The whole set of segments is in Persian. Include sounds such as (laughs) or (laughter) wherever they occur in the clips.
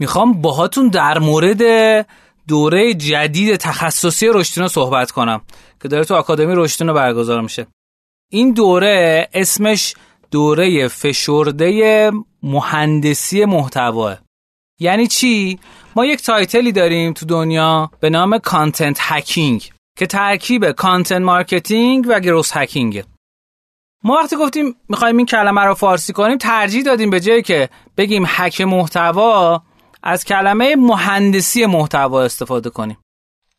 می‌خوام باهاتون در مورد دوره جدید تخصصی رشتینو صحبت کنم که داره تو آکادمی رشتینو برگزار میشه. این دوره اسمش دوره فشرده مهندسی محتوا. یعنی چی؟ ما یک title ی داریم تو دنیا به نام content hacking که ترکیب content marketing و growth hacking ما وقتی گفتیم می‌خوایم این کلمه رو فارسی کنیم ترجیح دادیم به جایی که بگیم هک محتوا از کلمه مهندسی محتوا استفاده کنیم.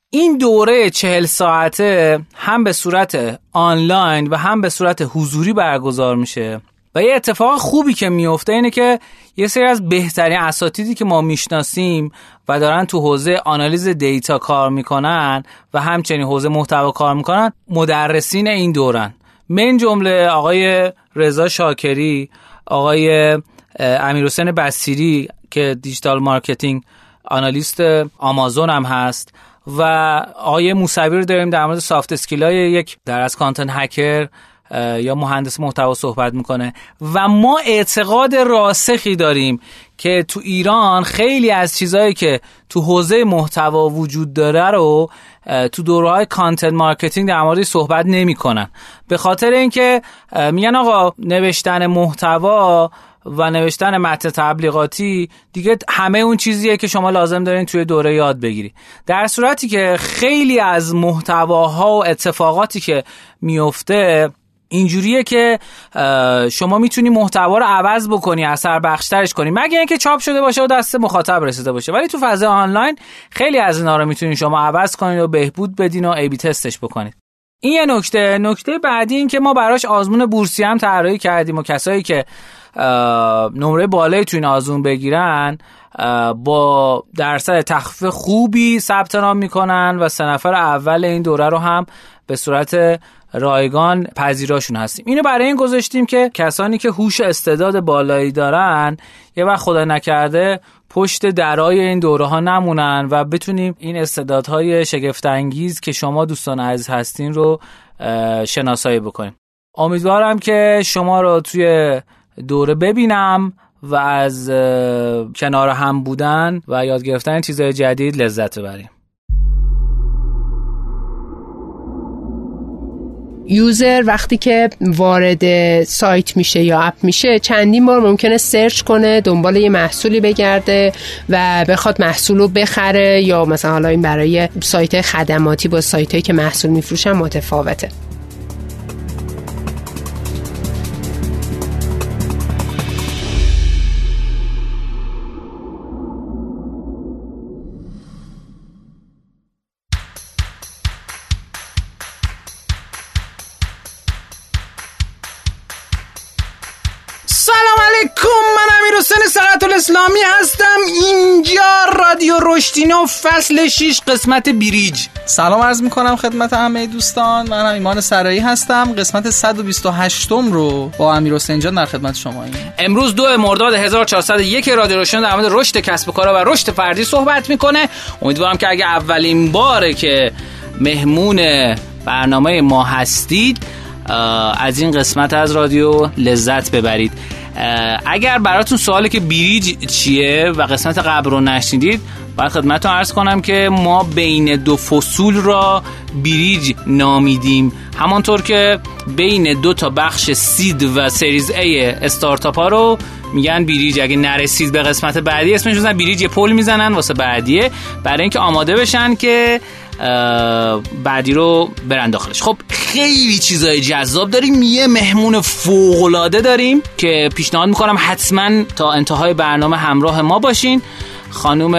این دوره چهل ساعته هم به صورت آنلاین و هم به صورت حضوری برگزار میشه و یه اتفاق خوبی که میفته اینه که یه سری از بهترین اساتیدی که ما می‌شناسیم و دارن تو حوزه آنالیز دیتا کار می‌کنن و همچنین حوزه محتوا کار می‌کنن مدرسین این دورن. من جمله آقای رضا شاکری آقای امیرحسین بسیری که digital marketing analyst آمازون هم هست و آقای موسوی رو داریم در مورد soft skill ای یک در از content hacker یا مهندس محتوا صحبت می‌کنه. و ما اعتقاد راسخی داریم که تو ایران خیلی از چیزهایی که تو حوزه محتوا وجود داره رو تو دوره های content marketing در مورد صحبت نمی‌کنن. به خاطر اینکه میگن آقا نوشتن محتوا و نوشتن متن تبلیغاتی دیگه همه اون چیزیه که شما لازم دارین توی دوره یاد بگیری. در صورتی که خیلی از محتواها و اتفاقاتی که میفته اینجوریه که شما می‌تونی محتوا رو عوض بکنی اثر بخشترش کنی. مگه اینکه چاپ شده باشه و دست مخاطب رسیده باشه. ولی تو فضای آنلاین خیلی از اینا رو می‌تونید شما عوض کنید و بهبود بدین و ای بی تستش بکنید. این یه نکته. نکته بعدی این که ما براش آزمون بورسی هم طراحی کردیم و کسایی که نمره بالایی تو این آزمون بگیرن با درصد تخفیف خوبی ثبت نام می‌کنن و سه نفر اول این دوره رو هم به صورت رایگان پذیراشون هستیم. اینو برای این گذاشتیم که کسانی که هوش استعداد بالایی دارن یه وقت خدا نکرده پشت درای این دوره ها نمونن و بتونیم این استعدادهای شگفت انگیز که شما دوستان عزیز هستین رو شناسایی بکنیم. امیدوارم که شما رو توی دوره ببینم و از کنار هم بودن و یاد گرفتن چیزهای جدید لذت ببریم. یوزر وقتی که وارد سایت میشه یا اپ میشه چندین بار ممکنه سرچ کنه دنبال یه محصولی بگرده و بخواد محصول رو بخره یا مثلا حالا این برای سایت خدماتی با سایت که محصول میفروشن متفاوته. اسلامی هستم. اینجا رادیو رشتینو فصل 6 قسمت بریج. سلام عرض می‌کنم خدمت همه دوستان. من ایمان سرایی هستم. قسمت 128 م رو با امیر حسین جان در خدمت شما ایم. امروز دو مرداد 1401 رادیو روشن در مورد رشد کسب و کارا و رشد فردی صحبت می‌کنه. امیدوارم که اگه اولین باره که مهمون برنامه ما هستید از این قسمت از رادیو لذت ببرید. اگر براتون سوالی که بریج چیه و قسمت قبل رو نشنیدید باید خدمتتون عرض کنم که ما بین دو فصول را بریج نامیدیم. همانطور که بین دو تا بخش سید و سریز ای استارتاپ ها رو میگن بریج. اگه نرسید به قسمت بعدی اسمش می‌زنن بریج یه پل می‌زنن واسه بعدیه. برای اینکه آماده بشن که بعدی رو برن داخلش. خب خیلی چیزای جذاب داریم. یه مهمون فوقلاده داریم که پیشنهاد می‌کنم حتما تا انتهای برنامه همراه ما باشین. خانوم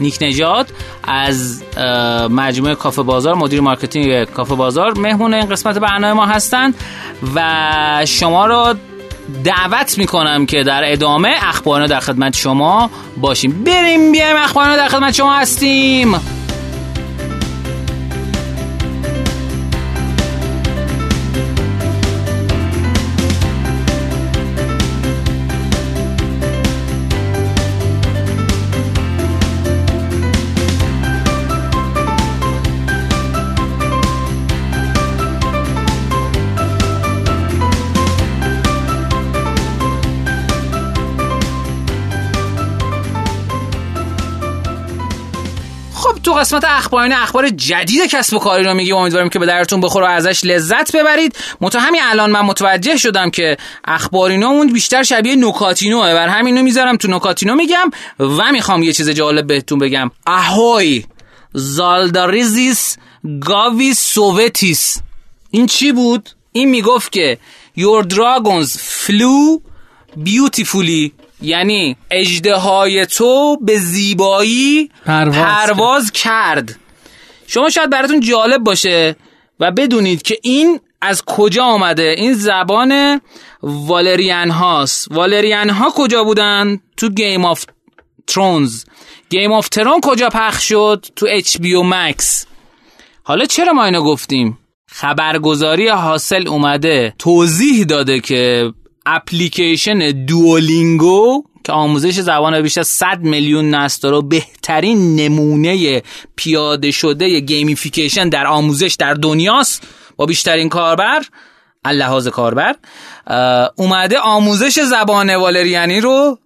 نیک نژاد از مجموعه کافه بازار مدیر marketing کافه بازار مهمون این قسمت برنامه ما هستن و شما رو دعوت می‌کنم که در ادامه اخبارنا در خدمت شما باشیم. بریم بیایم اخبارنا در خدمت شما هستیم. قسمت اخبارین اخبار جدید کسب و کاری رو میگیم. امیدواریم که به درتون بخوره و ازش لذت ببرید. متهمی الان من متوجه شدم که اخبارینامون بیشتر شبیه نکاتینوه بر همینو می‌ذارم تو نکاتینو میگم و می‌خوام یه چیز جالب بهتون بگم. اهوی زالداریزیس گاوی سووتیس این چی بود؟ این می‌گفت که Your dragons flew beautifully یعنی اجده تو به زیبایی پرواز, پرواز کرد. شما شاید براتون جالب باشه و بدونید که این از کجا آمده. این زبان والریان هاست والریان ها کجا بودن؟ تو Game of Thrones Game of Thrones کجا پخش شد؟ تو HBO Max حالا چرا ما اینو گفتیم؟ خبرگزاری Hustle اومده. توضیح داده که اپلیکیشن Duolingo که آموزش زبان بیش از 100 میلیون نصب داره بهترین نمونه پیاده شده gamification در آموزش در دنیاست با بیشترین کاربر از لحاظ کاربر اومده آموزش زبان والریانی رو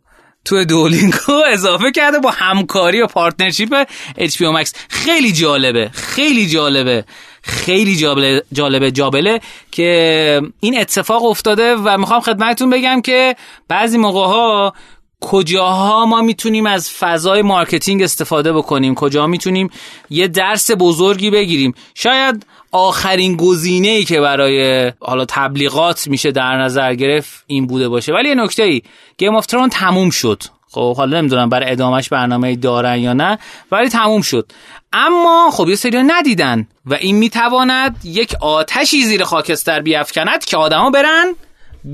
تو Duolingo اضافه کرده با همکاری و partnership HBO Max. خیلی جالبه خیلی جالبه. خیلی جالبه جالبه جابله که این اتفاق افتاده و می‌خوام خدمتتون بگم که بعضی موقع ها کجاها ما می‌تونیم از فضای marketing استفاده بکنیم کجا می‌تونیم یه درس بزرگی بگیریم. شاید آخرین گزینه ای که برای حالا تبلیغات میشه در نظر گرفت این بوده باشه. ولی یه نکته ای Game of Thrones تموم شد. خب حالا نمی‌دونم برای ادامهش برنامه دارن یا نه ولی تموم شد. اما خب یه سری ندیدن و این می‌تواند یک آتشی زیر خاکستر بیافکند که آدما برن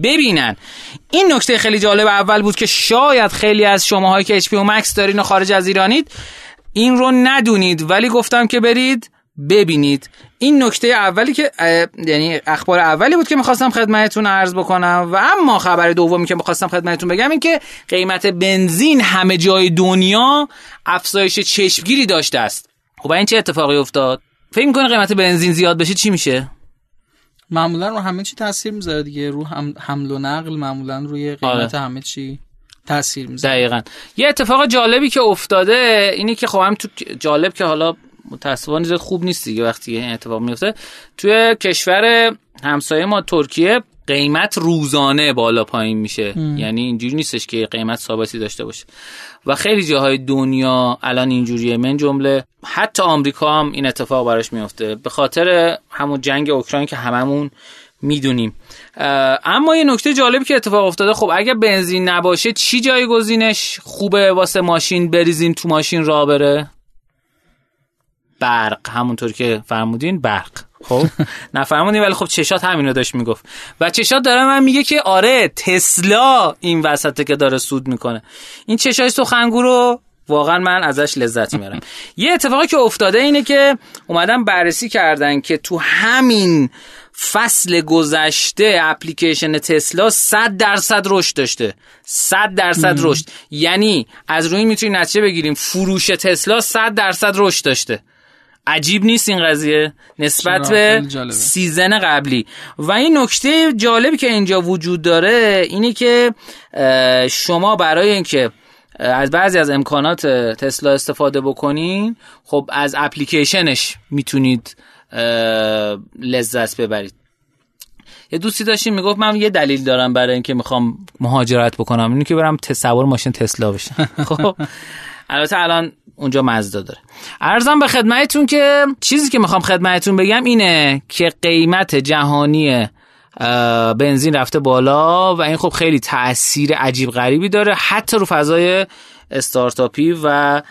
ببینن. این نکته خیلی جالب اول بود که شاید خیلی از شماهایی که اچ مکس دارین و خارج از ایرانید این رو ندونید. ولی گفتم که برید ببینید. این نکته اولی که یعنی اخبار اولی بود که می‌خواستم خدمتتون عرض بکنم و اما خبر دومی که می‌خواستم خدمتتون بگم این که قیمت بنزین همه جای دنیا افزایش چشمگیری داشته است. خب این چه اتفاقی افتاد؟ فکر می‌کنی قیمت بنزین زیاد بشه چی میشه؟ معمولا رو همه چی تاثیر می‌ذاره دیگه. رو حمل و نقل معمولا روی قیمت آره. همه چی تاثیر می‌ذاره. دقیقا. یه اتفاق جالبی که افتاده اینه که خب هم تو جالب که حالا متاسفانه خوب نیست دیگه وقتی این اتفاق میفته. توی کشور همسایه ما ترکیه قیمت روزانه بالا پایین میشه. یعنی اینجوری نیستش که قیمت ثابتی داشته باشه. و خیلی جاهای دنیا الان اینجوریه. من جمله حتی آمریکا هم این اتفاق براش میفته. به خاطر همون جنگ اوکراین که هممون می‌دونیم. اما یه نکته جالبی که اتفاق افتاده خب اگه بنزین نباشه چی جایگزینش؟ خوبه واسه ماشین بریزین تو ماشین را بره؟ برق. همونطور که فرمودین برق. خب؟ (laughs) نفرمونی ولی خب چشات همینو داشت می‌گفت. و چشات داره من میگه که آره تسلا این وسطه که داره سود می‌کنه. این چشای سخنگو رو واقعا من ازش لذت می‌برم. (laughs) یه اتفاقی که افتاده اینه که اومدن بررسی کردن که تو همین فصل گذشته اپلیکیشن تسلا 100 درصد رشد داشته. 100 درصد رشد. یعنی از روی می‌تونی نتیجه بگیریم. فروش تسلا 100 درصد رشد داشته. عجیب نیست این قضیه. نسبت به سیزن قبلی. و این نکته جالبی که اینجا وجود داره اینه که شما برای اینکه از بعضی از امکانات تسلا استفاده بکنین خب از اپلیکیشنش می‌تونید لذت ببرید. یه دوستی داشتیم می‌گفت من یه دلیل دارم برای اینکه می‌خوام مهاجرت بکنم. اینه که برم تصور ماشین تسلا بشم. (laughs) خب. البته الان اونجا مزدا داره. ارزم به خدمتتون که چیزی که می‌خوام خدمتتون بگم اینه که قیمت جهانی بنزین رفته بالا و این خب خیلی تاثیر عجیب غریبی داره حتی رو فضای استارتاپی و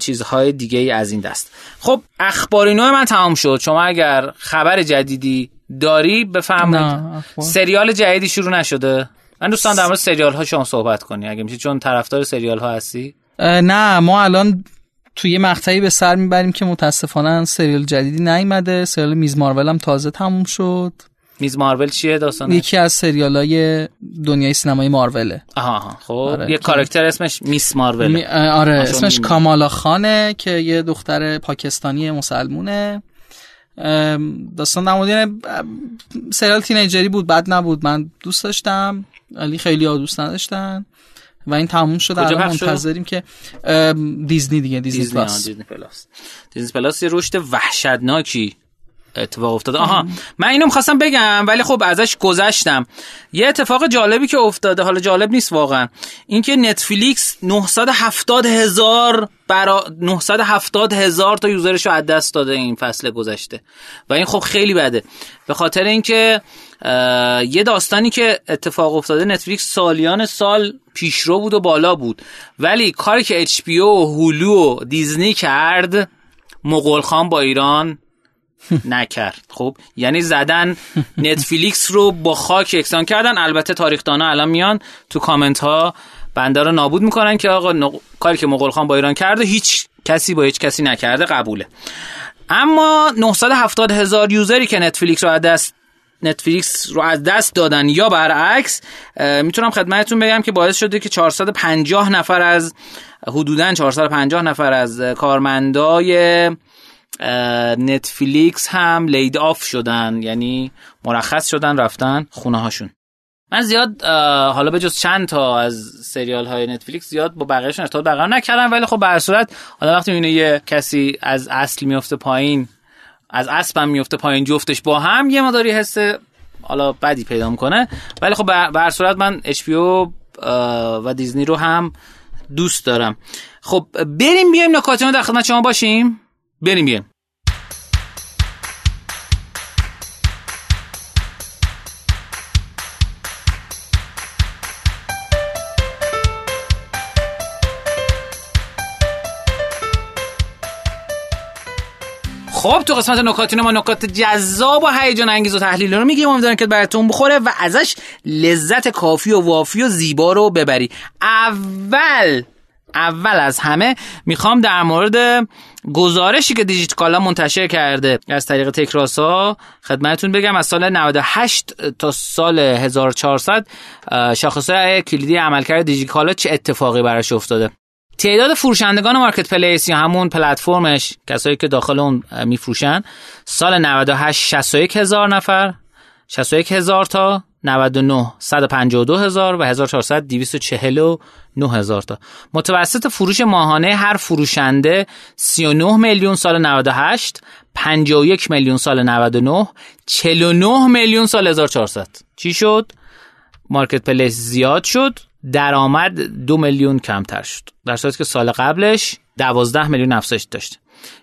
چیزهای دیگه ای از این دست. خب اخباری نوع من تمام شد. شما اگر خبر جدیدی داری بفهمید سریال جدیدی شروع نشده. من دوستان در مورد سریال ها شما صحبت کنی. اگه میشه چون طرفدار سریال ها هستی؟ نه ما الان توی یه مقطعی به سر می‌بریم که متاسفانه سریال جدیدی نیومده. سریال میز مارول هم تازه تموم شد. میز مارول چیه داستان یکی از سریال های دنیای سینمای ماروله. آها خب آره. یه کاراکتر اسمش Ms. Marvel. می... آره اسمش کامالا خانه که یه دختر پاکستانی مسلمونه. داستان نمودین سریال teenager ی بود بد نبود. من دوست داشتم ولی خیلی ها دوست نداشتن. و این تموم کجا الان شد؟ منتظریم که دیزنی دیگه Disney, Disney, Plus Disney Plus Disney Plus یه رشد وحشتناکی اتفاق افتاده. آها من اینو می‌خواستم بگم ولی خب ازش گذشتم. یه اتفاق جالبی که افتاده حالا جالب نیست واقعا. اینکه نتفلیکس 970 هزار برا 970 هزار تا یوزرش رو از دست داده این فصل گذشته. و این خب خیلی بده. به خاطر اینکه یه داستانی که اتفاق افتاده نتفلیکس سالیان سال پیشرو بود و بالا بود. ولی کاری که اچ پی و هولو و دیزنی کرد مغول خان با ایران نکرد. خب یعنی زدن نتفلیکس رو با خاک یکسان کردن. البته تاریخ دانا الان میان تو کامنت ها بنده رو نابود می‌کنن که آقا نق- کاری که مغول خان با ایران کرده هیچ کسی با هیچ کسی نکرده قبوله. اما 970 هزار یوزری که نتفلیکس رو از نتفلیکس رو از دست دادن یا برعکس می‌تونم خدمتتون بگم که باعث شده که 450 نفر از حدودا 450 نفر از کارمندای نتفلیکس هم لید آف شدن یعنی مرخص شدن رفتن خونه هاشون من زیاد حالا به جز چند تا از سریال های نتفلیکس زیاد با بقیهشون ارتباط برقرار نکردم ولی خب به صورت حالا وقتی می‌بینه یه کسی از اصل میفته پایین از اسبم میفته پایین جفتش با هم یه مداری حس حالا بدی پیدا می‌کنه. ولی خب به هر صورت من اچ و دیزنی رو هم دوست دارم. خب بریم بیایم نکاتی ما در خدمت شما باشیم. بریم بیایم خب تو قسمت نکاتین ما نکات جذاب و هیجان انگیز و تحلیل رو میگیم. امیدوارم که براتون بخوره و ازش لذت کافی و وافی و زیبا رو ببری. اول اول از همه می‌خوام در مورد گزارشی که دیجیت کالا منتشر کرده از طریق تکراسا خدمتتون بگم از سال 98 تا سال 1400 شاخصهای کلیدی عملکرد دیجیت کالا چه اتفاقی براش افتاده؟ تعداد فروشندگان مارکت پلیس یا همون پلتفرمش کسایی که داخل اون میفروشن سال 98 61 هزار نفر 61 هزار تا 99 152 هزار و 1400 249 هزار تا. متوسط فروش ماهانه هر فروشنده 39 میلیون سال 98 51 میلیون سال 99 49 میلیون سال 1400 چی شد؟ مارکت پلیس زیاد شد درآمد دو میلیون کمتر شد. در صورتی که سال قبلش دوازده میلیون افزایش داشت.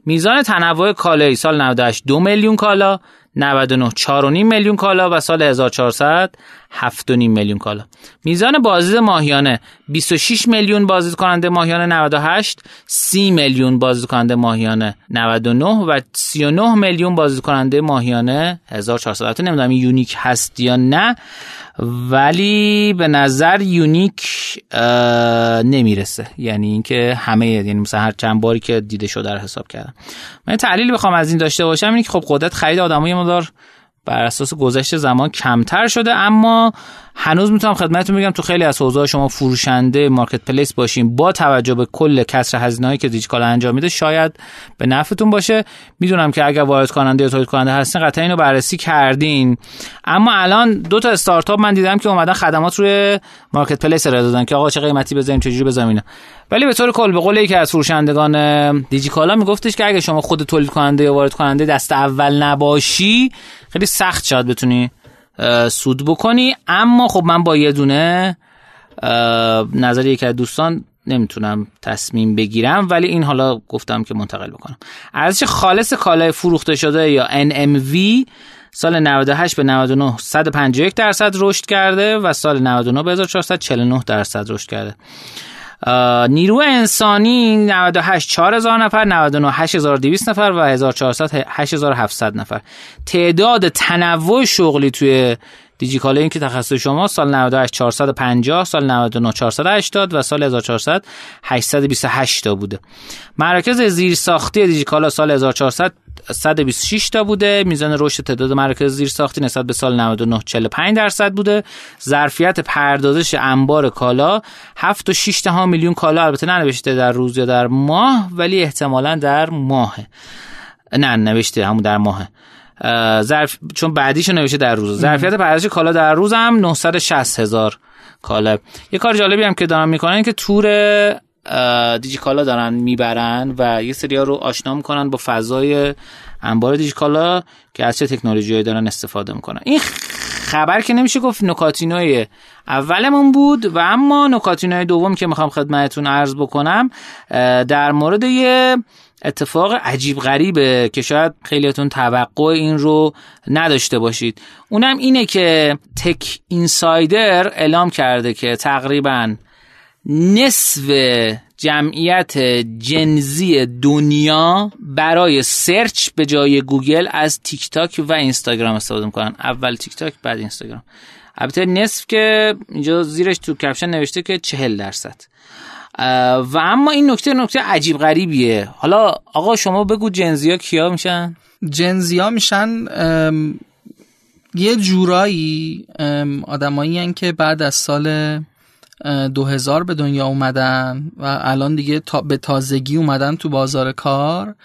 میزان تنوع کالایی سال 98 دو میلیون کالا 99 4.5 میلیون کالا و سال 1400 7.5 میلیون کالا. میزان بازدید ماهیانه 26 میلیون بازدید کننده ماهیانه 98 30 میلیون بازدید کننده ماهیانه 99 و 39 میلیون بازدید کننده ماهیانه 1400 البته نمی‌دونم یونیک هست یا نه ولی به نظر یونیک نمی‌رسه. یعنی اینکه همه یعنی مثلا هر چند باری که دیده شده رو حساب کردم. من تحلیلی بخوام از این داشته باشم اینه که خب قدرت خرید آدمای مدار بر اساس گذشت زمان کمتر شده اما هنوز می‌تونم خدمتتون بگم تو خیلی از حوزه‌ها شما فروشنده مارکت پلیس باشین با توجه به کل کسر هزینه‌ای که دیجیکالا انجام میده شاید به نفعتون باشه. می‌دونم که اگر وارد کننده یا تولید کننده هستین قطعا اینو بررسی کردین. اما الان دو تا استارتاپ من دیدم که اومدن خدمات روی مارکت پلیس ارائه دادن که آقا چه قیمتی چجوری بذاریم اینا. ولی به طور کل به قول یکی از فروشندگان دیجیکالا میگفتش که اگه شما خود تولید کننده یا وارد کننده دست اول نباشی خیلی سخت شاید بتونی سود بکنی. اما خب من با یه دونه نظر یکی از دوستان نمی‌تونم تصمیم بگیرم ولی این حالا گفتم که منتقل بکنم. ارزش خالص کالای فروخته شده یا NMV سال 98 به 99 151 درصد رشد کرده و سال 99 به 1449 درصد رشد کرده. نیرو انسانی 98 4000 نفر 99 8200 نفر و 1400 8700 نفر. تعداد تنوع شغلی توی دیجیکالا که تخصص شما سال 98 450 سال 99 480 و سال 1400 828 تا بوده. مراکز زیرساختی دیجیکالا سال 1400 126 تا بوده. میزان رشد تعداد مراکز زیرساختی نسبت به سال 99 45 درصد بوده. ظرفیت پردازش انبار کالا 7 و 6 تا میلیون کالا البته ننوشته در روز یا در ماه ولی احتمالا در ماه نه نوشته همون در ماه ظرف چون بعدیشو نوشته در روز. ظرفیت پردازش کالا در روز هم 960 هزار کالا یه کار جالبی هم که دارن می‌کنن که تور دیجیکالا دارن می‌برن و یه سری رو آشنا می‌کنن با فضای انبار دیجیکالا که از چه تکنولوژی دارن استفاده می‌کنن. این خبر که نمیشه گفت نکاتینوی اولمون بود و اما نکاتینوی دوم که می‌خوام خدمتتون عرض بکنم در مورد یه اتفاق عجیب غریبه که شاید خیلیتون توقع این رو نداشته باشید. اونم اینه که تک اینسایدر اعلام کرده که تقریبا نصف جمعیت Gen Z دنیا برای search به جای گوگل از تیک تاک و اینستاگرام استفاده می‌کنن. اول تیک تاک بعد اینستاگرام. البته نصف که اینجا زیرش تو caption نوشته که چهل درصد. و اما این نکته نکته عجیب غریبیه. حالا آقا شما بگو Gen Z ها کیا میشن؟ Gen Z ها میشن یه جورایی آدمایی که بعد از سال 2000 به دنیا اومدن و الان دیگه تا به تازگی اومدن تو بازار کار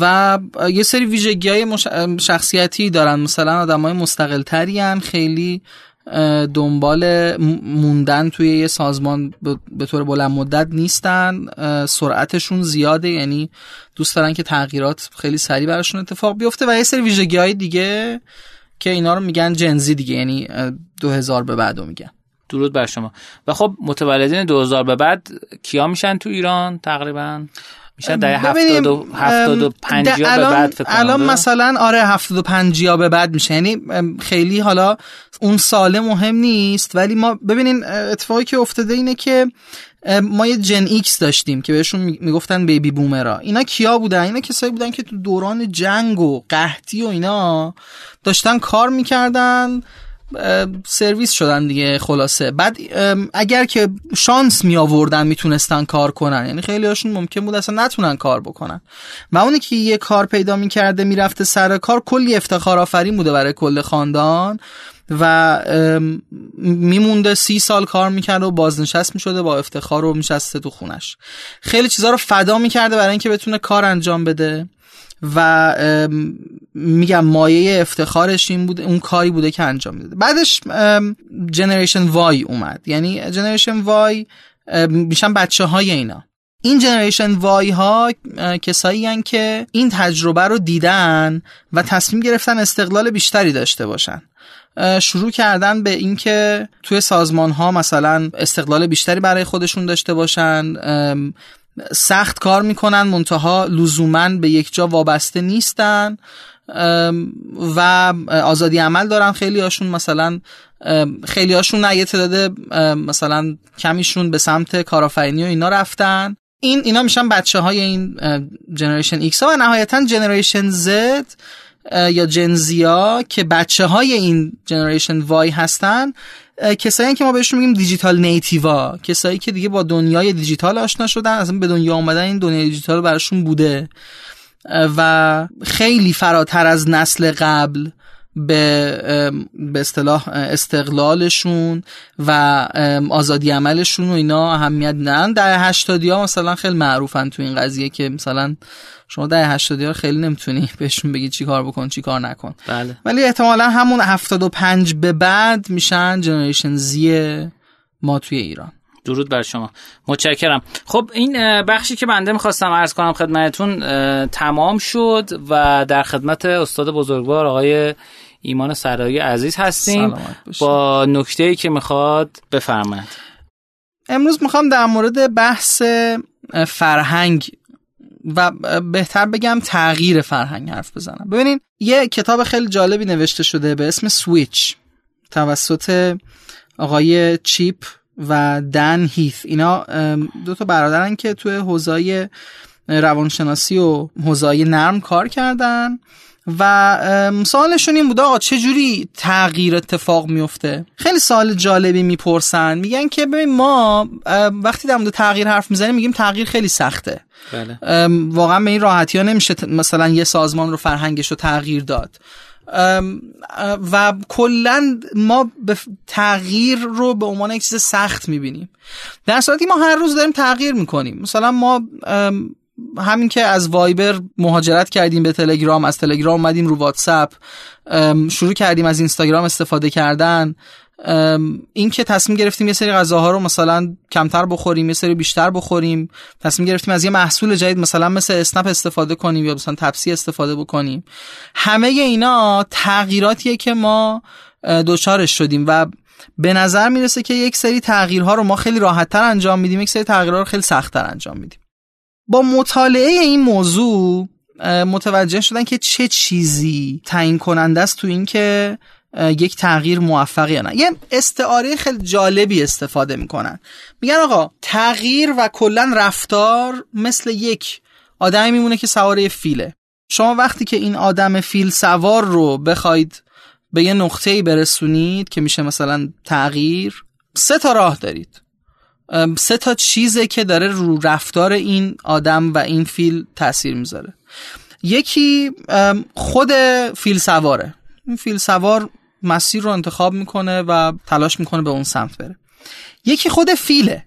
و یه سری ویژگی های شخصیتی دارن. مثلا آدم های مستقل تری خیلی دنبال موندن توی یه سازمان به طور بلند مدت نیستن. سرعتشون زیاده یعنی دوست دارن که تغییرات خیلی سریع براشون اتفاق بیفته و یه سری ویژگی های دیگه که اینا رو میگن Gen Z دیگه یعنی 2000 به بعد میگن. درود بر شما. و خب متولدین 2000 به بعد کیا میشن تو ایران تقریبا؟ میشن در 75 یا به بعد فکر الان مثلا آره 75 یا به بعد میشه. یعنی خیلی حالا اون سال مهم نیست. ولی ما ببینین اتفاقی که افتاده اینه که ما یه Gen X داشتیم که بهشون می‌گفتن baby boomer ا اینا کیا بودن؟ اینا کسایی بودن که تو دوران جنگ و قحطی و اینا داشتن کار می‌کردن. سرویس شدن دیگه خلاصه. بعد اگر که شانس می آوردن می‌تونستن کار کنن یعنی خیلی هاشون ممکن بود اصلا نتونن کار بکنن. و اونی که یه کار پیدا می‌کرده می‌رفته سر کار کلی افتخار آفرین بوده برای کل خاندان. و میمونده سی سال کار می‌کرده و بازنشست می‌شده با افتخار رو میشسته تو خونش. خیلی چیزا رو فدا می‌کرده برای اینکه بتونه کار انجام بده. و میگم مایه افتخارش این بود اون کاری بوده که انجام میده بعدش جنریشن وای اومد. یعنی جنریشن وای میشن بچه های اینا. این جنریشن وای ها کسایی هن که این تجربه رو دیدن و تصمیم گرفتن استقلال بیشتری داشته باشن. شروع کردن به اینکه توی سازمان ها مثلا استقلال بیشتری برای خودشون داشته باشن. سخت کار می‌کنن منتها لزوما به یک جا وابسته نیستن. و آزادی عمل دارن خیلی هاشون مثلا خیلی هاشون نه یه تعداد مثلا کمیشون به سمت کارآفرینی و اینا رفتن. این اینا میشن بچه های این generation X ها و نهایتا generation Z یا Gen Z ا که بچه های این generation Y هستن. کسایی که ما بهشون میگیم digital native ا کسایی که دیگه با دنیای دیجیتال آشنا شدن اصلا به دنیا آمدن این دنیای دیجیتال براشون بوده. و خیلی فراتر از نسل قبل به به اصطلاح استقلالشون و آزادی عملشون و اینا اهمیت ندن در هشتادی ها مثلا خیلی معروفن تو این قضیه که مثلا شما در هشتادی ها خیلی نمی‌تونی بهشون بگی چی کار بکن چی کار نکن. بله. ولی احتمالا همون 75 به بعد میشن جنریشن زی ما توی ایران. درود بر شما. متشکرم. خب این بخشی که بنده می‌خواستم عرض کنم خدمتتون تمام شد و در خدمت استاد بزرگوار آقای ایمان سرایی عزیز هستیم. با نکته ای که می‌خواد بفرماید امروز می‌خوام در مورد بحث فرهنگ و بهتر بگم تغییر فرهنگ حرف بزنم. ببینید یه کتاب خیلی جالبی نوشته شده به اسم سویچ توسط آقای چیپ و دن هیث. اینا دو تا برادرن که توی حوزه روانشناسی و حوزه نرم کار کردن. و سوالشون این بوده آقا چجوری تغییر اتفاق میفته؟ خیلی سوال جالبی می‌پرسن. میگن که ببین ما وقتی در مورد تغییر حرف می‌زنیم میگیم تغییر خیلی سخته. بله. واقعا به این راحتی ها نمیشه مثلا یه سازمان رو فرهنگش رو تغییر داد. و کلا ما به تغییر رو به عنوان یک چیز سخت می‌بینیم. در صورتی ما هر روز داریم تغییر می‌کنیم. مثلا ما همین که از وایبر مهاجرت کردیم به تلگرام از تلگرام اومدیم رو واتساپ شروع کردیم از اینستاگرام استفاده کردن. این که تصمیم گرفتیم یه سری غذاها رو مثلا کمتر بخوریم یه سری بیشتر بخوریم. تصمیم گرفتیم از یه محصول جدید مثلا مثل اسنپ استفاده کنیم یا مثلا تپسی استفاده بکنیم. همه اینا تغییراتیه که ما دوچارش شدیم و به نظر می‌رسه که یک سری تغییرها رو ما خیلی راحتتر انجام میدیم یک سری تغییرها رو خیلی سختتر انجام میدیم. با مطالعه این موضوع متوجه شدن که چه چیزی تعیین کننده است تو این که یک تغییر موفق یا نه. یه استعاره خیلی جالبی استفاده می‌کنن. میگن آقا تغییر و کلا رفتار مثل یک آدمی میمونه که سواره فیله. شما وقتی که این آدم فیل سوار رو بخواید به یه نقطه ای برسونید که میشه مثلا تغییر سه تا راه دارید. سه تا چیزه که داره رو رفتار این آدم و این فیل تاثیر می‌ذاره. یکی خود فیل سواره. این فیل سوار مسیر رو انتخاب می‌کنه و تلاش می‌کنه به اون سمت بره. یکی خود فیله.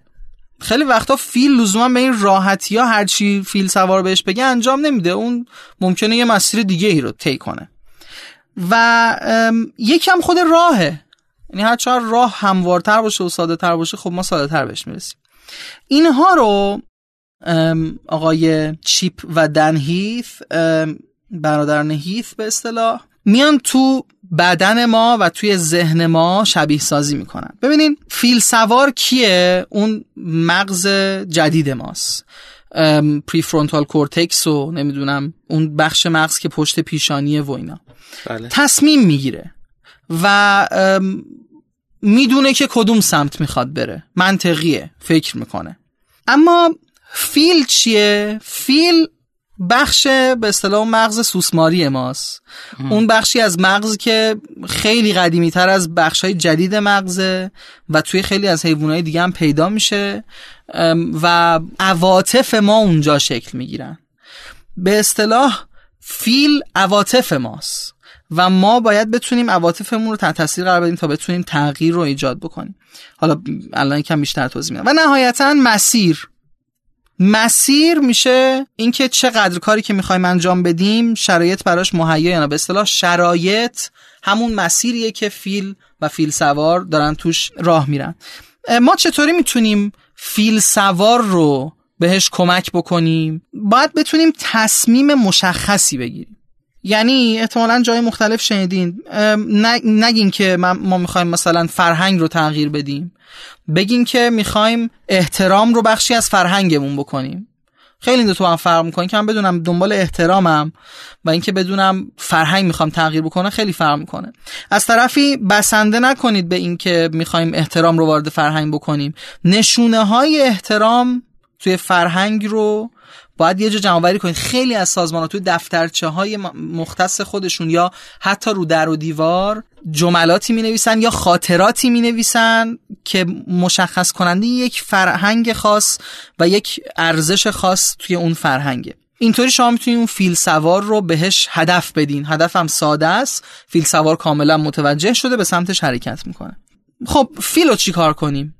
خیلی وقتا فیل لزوما به این راحتی ها هرچی فیل سوار بهش بگه انجام نمیده. اون ممکنه یه مسیر دیگه ای رو طی کنه. و یکی هم خود راهه. یعنی هر چهار راه هموارتر باشه و ساده تر باشه خب ما ساده تر بهش می‌رسیم. اینها رو آقای چیپ و دن هیث برادران هیث به اصطلاح میان تو بدن ما و توی ذهن ما شبیه سازی می‌کنن. ببینین فیل سوار کیه؟ اون مغز جدید ماست. prefrontal cortex و نمی‌دونم اون بخش مغز که پشت پیشانیه و اینا. بله. تصمیم می‌گیره و می‌دونه که کدوم سمت می‌خواد بره. منطقیه. فکر می‌کنه. اما فیل چیه؟ فیل بخش به اصطلاح مغز سوسماری ماست. اون بخشی از مغز که خیلی قدیمی تر از بخش های جدید مغزه و توی خیلی از حیوانات دیگه هم پیدا میشه و عواطف ما اونجا شکل می‌گیرن. به اصطلاح فیل عواطف ماست. و ما باید بتونیم عواطفمون رو تحت تاثیر قرار بدیم تا بتونیم تغییر رو ایجاد بکنیم. حالا الان یکم بیشتر توضیح میدم. و نهایتا مسیر. مسیر میشه اینکه چقدر کاری که می‌خوایم انجام بدیم شرایط براش مهیا یا به اصطلاح شرایط همون مسیریه که فیل و فیل سوار دارن توش راه میرن. ما چطوری می‌تونیم فیل سوار رو بهش کمک بکنیم؟ باید بتونیم تصمیم مشخصی بگیریم. یعنی احتمالا جای مختلف شنیدین. نگین که ما می‌خوایم مثلا فرهنگ رو تغییر بدیم. بگین که می‌خوایم احترام رو بخشی از فرهنگمون بکنیم. خیلی دو تو هم فرق می‌کنه که من بدونم دنبال احترامم و اینکه بدونم فرهنگ می‌خوام تغییر بکنه خیلی فرق می‌کنه. از طرفی بسنده نکنید به اینکه می‌خوایم احترام رو وارد فرهنگ بکنیم. نشونه های احترام توی فرهنگ رو باید یه جا جمع کنید. خیلی از سازمان ها توی دفترچه های مختص خودشون یا حتی رو در و دیوار جملاتی می نویسن یا خاطراتی می نویسن که مشخص کننده یک فرهنگ خاص و یک ارزش خاص توی اون فرهنگه. اینطوری شما می‌تونید اون فیل سوار رو بهش هدف بدین. هدفم ساده است. فیل سوار کاملا متوجه شده به سمتش حرکت می‌کنه. خب فیل رو چی کار کنیم؟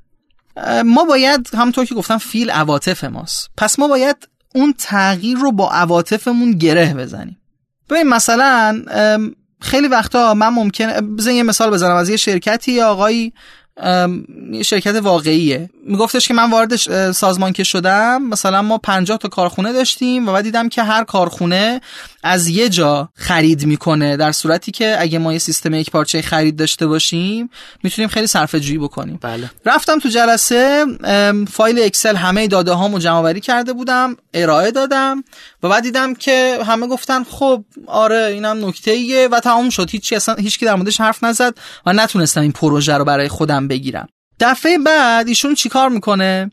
ما باید همونطور که گفتم فیل عواطف ماست. پس ما باید اون تغییر رو با عواطفمون گره بزنیم. ببین مثلا خیلی وقتا من ممکن بزن یه مثال بزنم. از یه شرکتی آقایی شرکت واقعیه. میگفتش که من وارد سازمان که شدم مثلا ما 50 تا کارخونه داشتیم و بعد دیدم که هر کارخونه از یه جا خرید می‌کنه در صورتی که اگه ما یه سیستم یک پارچه خرید داشته باشیم می‌تونیم خیلی صرفه جویی بکنیم. بله. رفتم تو جلسه فایل اکسل همه داده هامو جمع آوری کرده بودم ارائه دادم و بعد دیدم که همه گفتن خب آره اینم نکته ایه و تمام شد. هیچ اصلا هیچکی در موردش حرف نزد و نتونستم این پروژه رو برای خودم بگیرم. دفعه بعد ایشون چیکار می‌کنه؟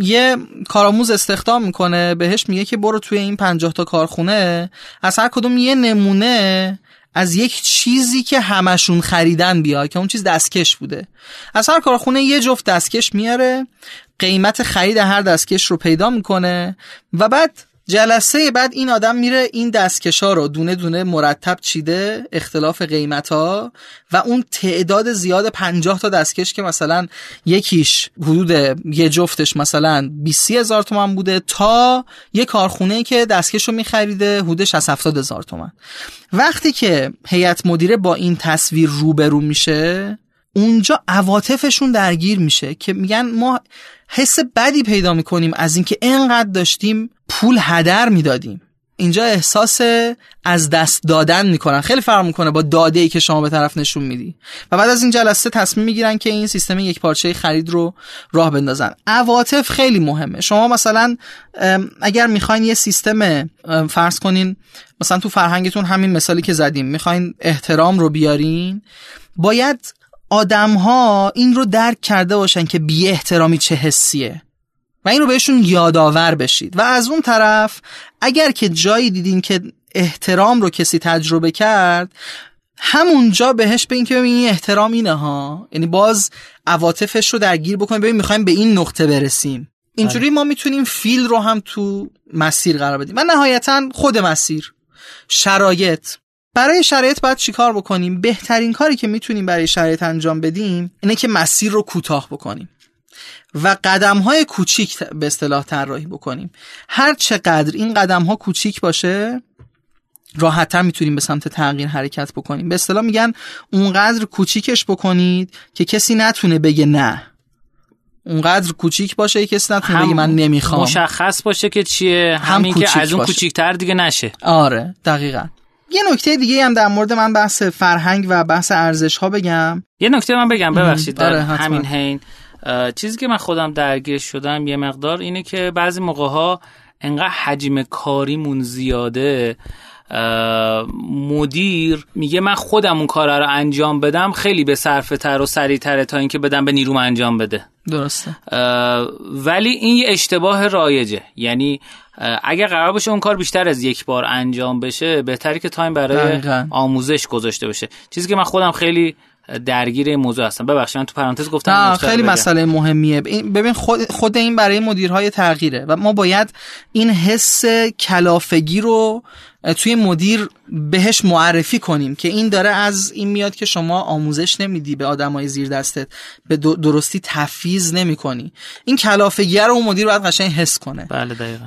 یه کارآموز استخدام می‌کنه بهش میگه که برو توی این پنجاه تا کارخونه از هر کدوم یه نمونه از یک چیزی که همشون خریدن بیا که اون چیز دستکش بوده. از هر کارخونه یه جفت دستکش میاره قیمت خرید هر دستکش رو پیدا می‌کنه و بعد جلسه بعد این آدم میره این دستکشا رو دونه دونه مرتب چیده اختلاف قیمت ها و اون تعداد زیاد پنجاه تا دستکش که مثلا یکیش حدود یه جفتش مثلا 20 هزار تومن بوده تا یه کارخونه که دستکش رو میخریده حدودش از 70 هزار تومن. وقتی که هیئت مدیره با این تصویر روبرو میشه اونجا عواطفشون درگیر میشه که میگن ما حس بدی پیدا می‌کنیم از اینکه انقدر داشتیم پول هدر می‌دادیم. اینجا احساس از دست دادن می‌کنن. خیلی فرق می‌کنه با داده ای که شما به طرف نشون میدی. و بعد از این جلسه تصمیم می‌گیرن که این سیستم یک پارچه خرید رو راه بندازن. عواطف خیلی مهمه. شما مثلا اگر می‌خواین یه سیستم فرض کنین مثلا تو فرهنگتون همین مثالی که زدیم می‌خواین احترام رو بیارین باید آدم ها این رو درک کرده باشن که بی احترامی چه حسیه. و این رو بهشون یادآور بشید. و از اون طرف اگر که جایی دیدین که احترام رو کسی تجربه کرد همونجا بهش بگین که ببین این احترام اینه ها. یعنی باز عواطفش رو درگیر بکنیم ببین می‌خوایم به این نقطه برسیم. اینجوری ما می‌تونیم فیل رو هم تو مسیر قرار بدیم. و نهایتا خود مسیر. شرایط. برای شرایط باید چیکار بکنیم؟ بهترین کاری که می‌تونیم برای شرایط انجام بدیم اینه که مسیر رو کوتاه بکنیم و قدم های کوچیک به اصطلاح طراحی بکنیم. هر چقدر این قدم ها کوچیک باشه راحتتر می‌تونیم به سمت تغییر حرکت بکنیم. به اصطلاح میگن اونقدر کوچیکش بکنید که کسی نتونه بگه نه. اونقدر کوچیک باشه که کسی نتونه بگه من نمی‌خوام. مشخص باشه که چیه. همین که از اون کوچیکتر دیگه نشه. آره دقیقا. یه نکته دیگه هم در مورد من بحث فرهنگ و بحث ارزش ها بگم. یه نکته من بگم ببخشید در آره، همین حین. چیزی که من خودم درگیر شدم یه مقدار اینه که بعضی موقع ها انقدر حجم کاریمون زیاده مدیر میگه من خودم اون کار رو انجام بدم خیلی به صرفه تر و سریع تره تا اینکه بدم به نیروم انجام بده. درسته. ولی این یه اشتباه رایجه. یعنی اگر قرار باشه اون کار بیشتر از یک بار انجام بشه بهتری که تایم برای آموزش گذاشته باشه. چیزی که من خودم خیلی درگیر این موضوع هستم. ببخشید من تو پرانتز گفتم خیلی مسئله مهمیه. ببین خود, خود این برای مدیرهای تغییره و ما باید این حس کلافگی رو توی مدیر بهش معرفی کنیم که این داره از این میاد که شما آموزش نمیدی به آدمای زیر دستت به درستی تفیز نمی کنی این کلافگی رو اون مدیر باید قشنگ حس کنه. بله دقیقا.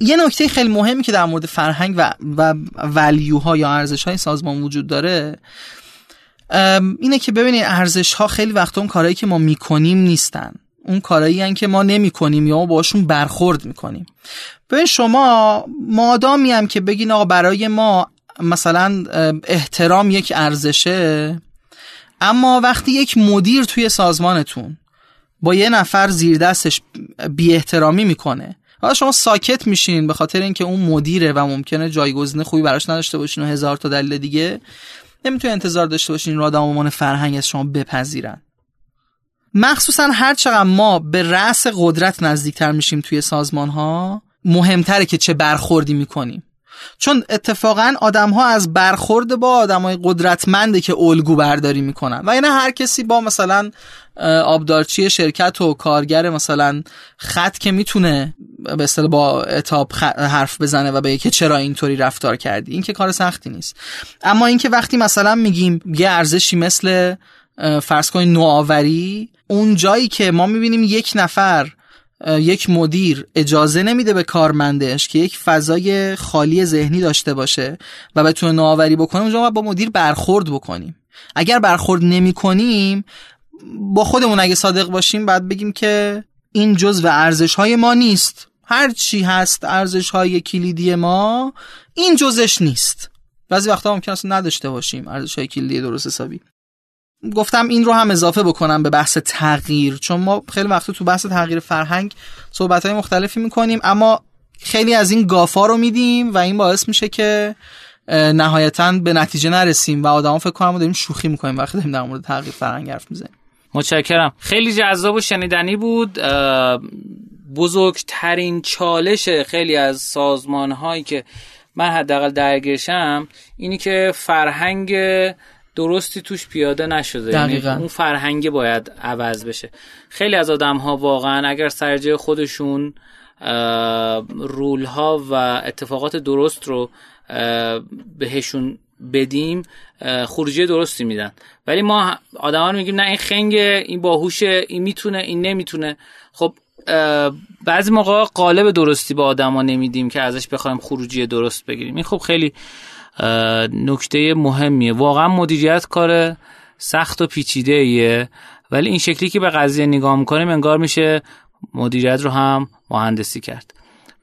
یه نکته خیلی مهمی که در مورد فرهنگ و, و ولیوها یا ارزش های سازمان وجود داره اینه که ببینید ارزش ها خیلی وقت اون کارهایی که ما می‌کنیم نیستن. اون کارهایی که ما نمی‌کنیم یا ما باشون برخورد می‌کنیم. ببین شما مادامی هم که بگین آقا برای ما مثلا احترام یک ارزشه اما وقتی یک مدیر توی سازمانتون با یه نفر زیر دستش بی احترامی می‌کنه حالا شما ساکت میشین به خاطر اینکه اون مدیره و ممکنه جایگزین خوبی براش نداشته باشین و هزار تا دلیل دیگه نمی‌تونه انتظار داشته باشین رو آدم فرهنگ از شما بپذیرن. مخصوصا هر چقدر ما به رأس قدرت نزدیکتر میشیم توی سازمان ها مهمتره که چه برخوردی می‌کنیم. چون اتفاقا آدم ها از برخورد با آدم های قدرتمنده که الگو برداری می‌کنن. و اینه هر کسی با مثلا آبدارچی شرکت و کارگر مثلا خط که می‌تونه به اصطلاح با اتاب حرف بزنه و بگه که چرا اینطوری رفتار کردی. این که کار سختی نیست. اما اینکه وقتی مثلا میگیم یه ارزشی مثل فرض کنید نوآوری اون جایی که ما می‌بینیم یک نفر یک مدیر اجازه نمیده به کارمندش که یک فضای خالی ذهنی داشته باشه و بتونه نوآوری بکنه اونجا با مدیر برخورد بکنیم. اگر برخورد نمی کنیم با خودمون اگه صادق باشیم بعد بگیم که این جز و ارزش های ما نیست. هر چی هست ارزش های کلیدی ما این جزش نیست. بعضی وقتا ممکن است نداشته باشیم ارزش های کلیدی درست حسابی. گفتم این رو هم اضافه بکنم به بحث تغییر چون ما خیلی وقت تو بحث تغییر فرهنگ صحبت های مختلفی می‌کنیم اما خیلی از این گافا رو میدیم و این باعث میشه که نهایتا به نتیجه نرسیم و آدما فکر کنم داریم شوخی می‌کنیم وقتی داریم در مورد تغییر فرهنگ حرف می‌زنیم. متشکرم. خیلی جذاب و شنیدنی بود. بزرگترین چالش خیلی از سازمان هایی که من حداقل درگیرشم اینی که فرهنگ درستی توش پیاده نشده. یعنی اون فرهنگ باید عوض بشه. خیلی از آدم ها واقعا اگر سرجه خودشون رول ها و اتفاقات درست رو بهشون بدیم خروجی درستی میدن. ولی ما آدما میگیم نه این خنگه این باهوشه این می‌تونه این نمی‌تونه. خب بعضی موقع قالب درستی به آدما نمیدیم که ازش بخوایم خروجی درست بگیریم. این خب خیلی نکته مهمیه. واقعا مدیریت کار سخت و پیچیده ایه ولی این شکلی که به قضیه نگاه می‌کنیم انگار میشه مدیریت رو هم مهندسی کرد.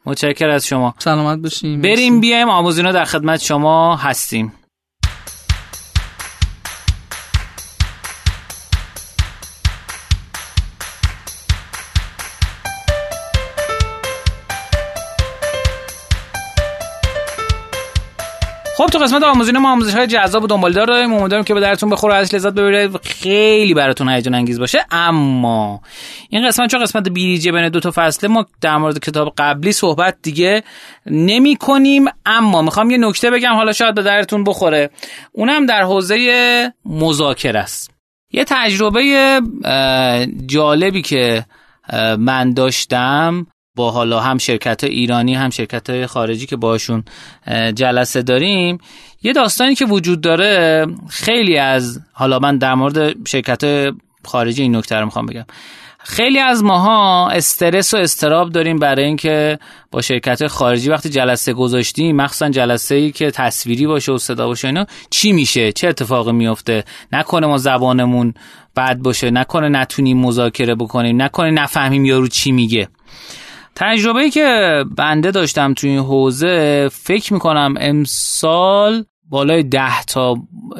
متشکر از شما. سلامت باشیم بریم بیایم آموزینا در خدمت شما هستیم. خب تو قسمت آموزین ما آموزش های جذاب و دنبال داریم. امیدوارم که به درتون بخوره از لذت ببرید. خیلی براتون هیجان انگیز باشه. اما این قسمت چون قسمت بیریجه بین دو تا فصله ما در مورد کتاب قبلی صحبت دیگه نمی کنیم. اما می‌خوام یه نکته بگم حالا شاید به درتون بخوره. اونم در حوزه مذاکره است. یه تجربه جالبی که من داشتم با حالا هم شرکت ایرانی هم شرکت خارجی که باشون جلسه داریم. یه داستانی که وجود داره خیلی از حالا من در مورد شرکت خارجی این نکته رو می‌خوام بگم. خیلی از ماها استرس و استراب داریم برای اینکه با شرکت خارجی وقتی جلسه گذاشتیم مخصوصا جلسه ای که تصویری باشه و صدا باشه اینا چی میشه؟ چه اتفاقی میفته؟ نکنه ما زبانمون بد باشه نکنه نتونیم مذاکره بکنیم نکنه نفهمیم یارو چی میگه. تجربه که بنده داشتم توی این حوزه فکر می‌کنم امسال بالای ده تا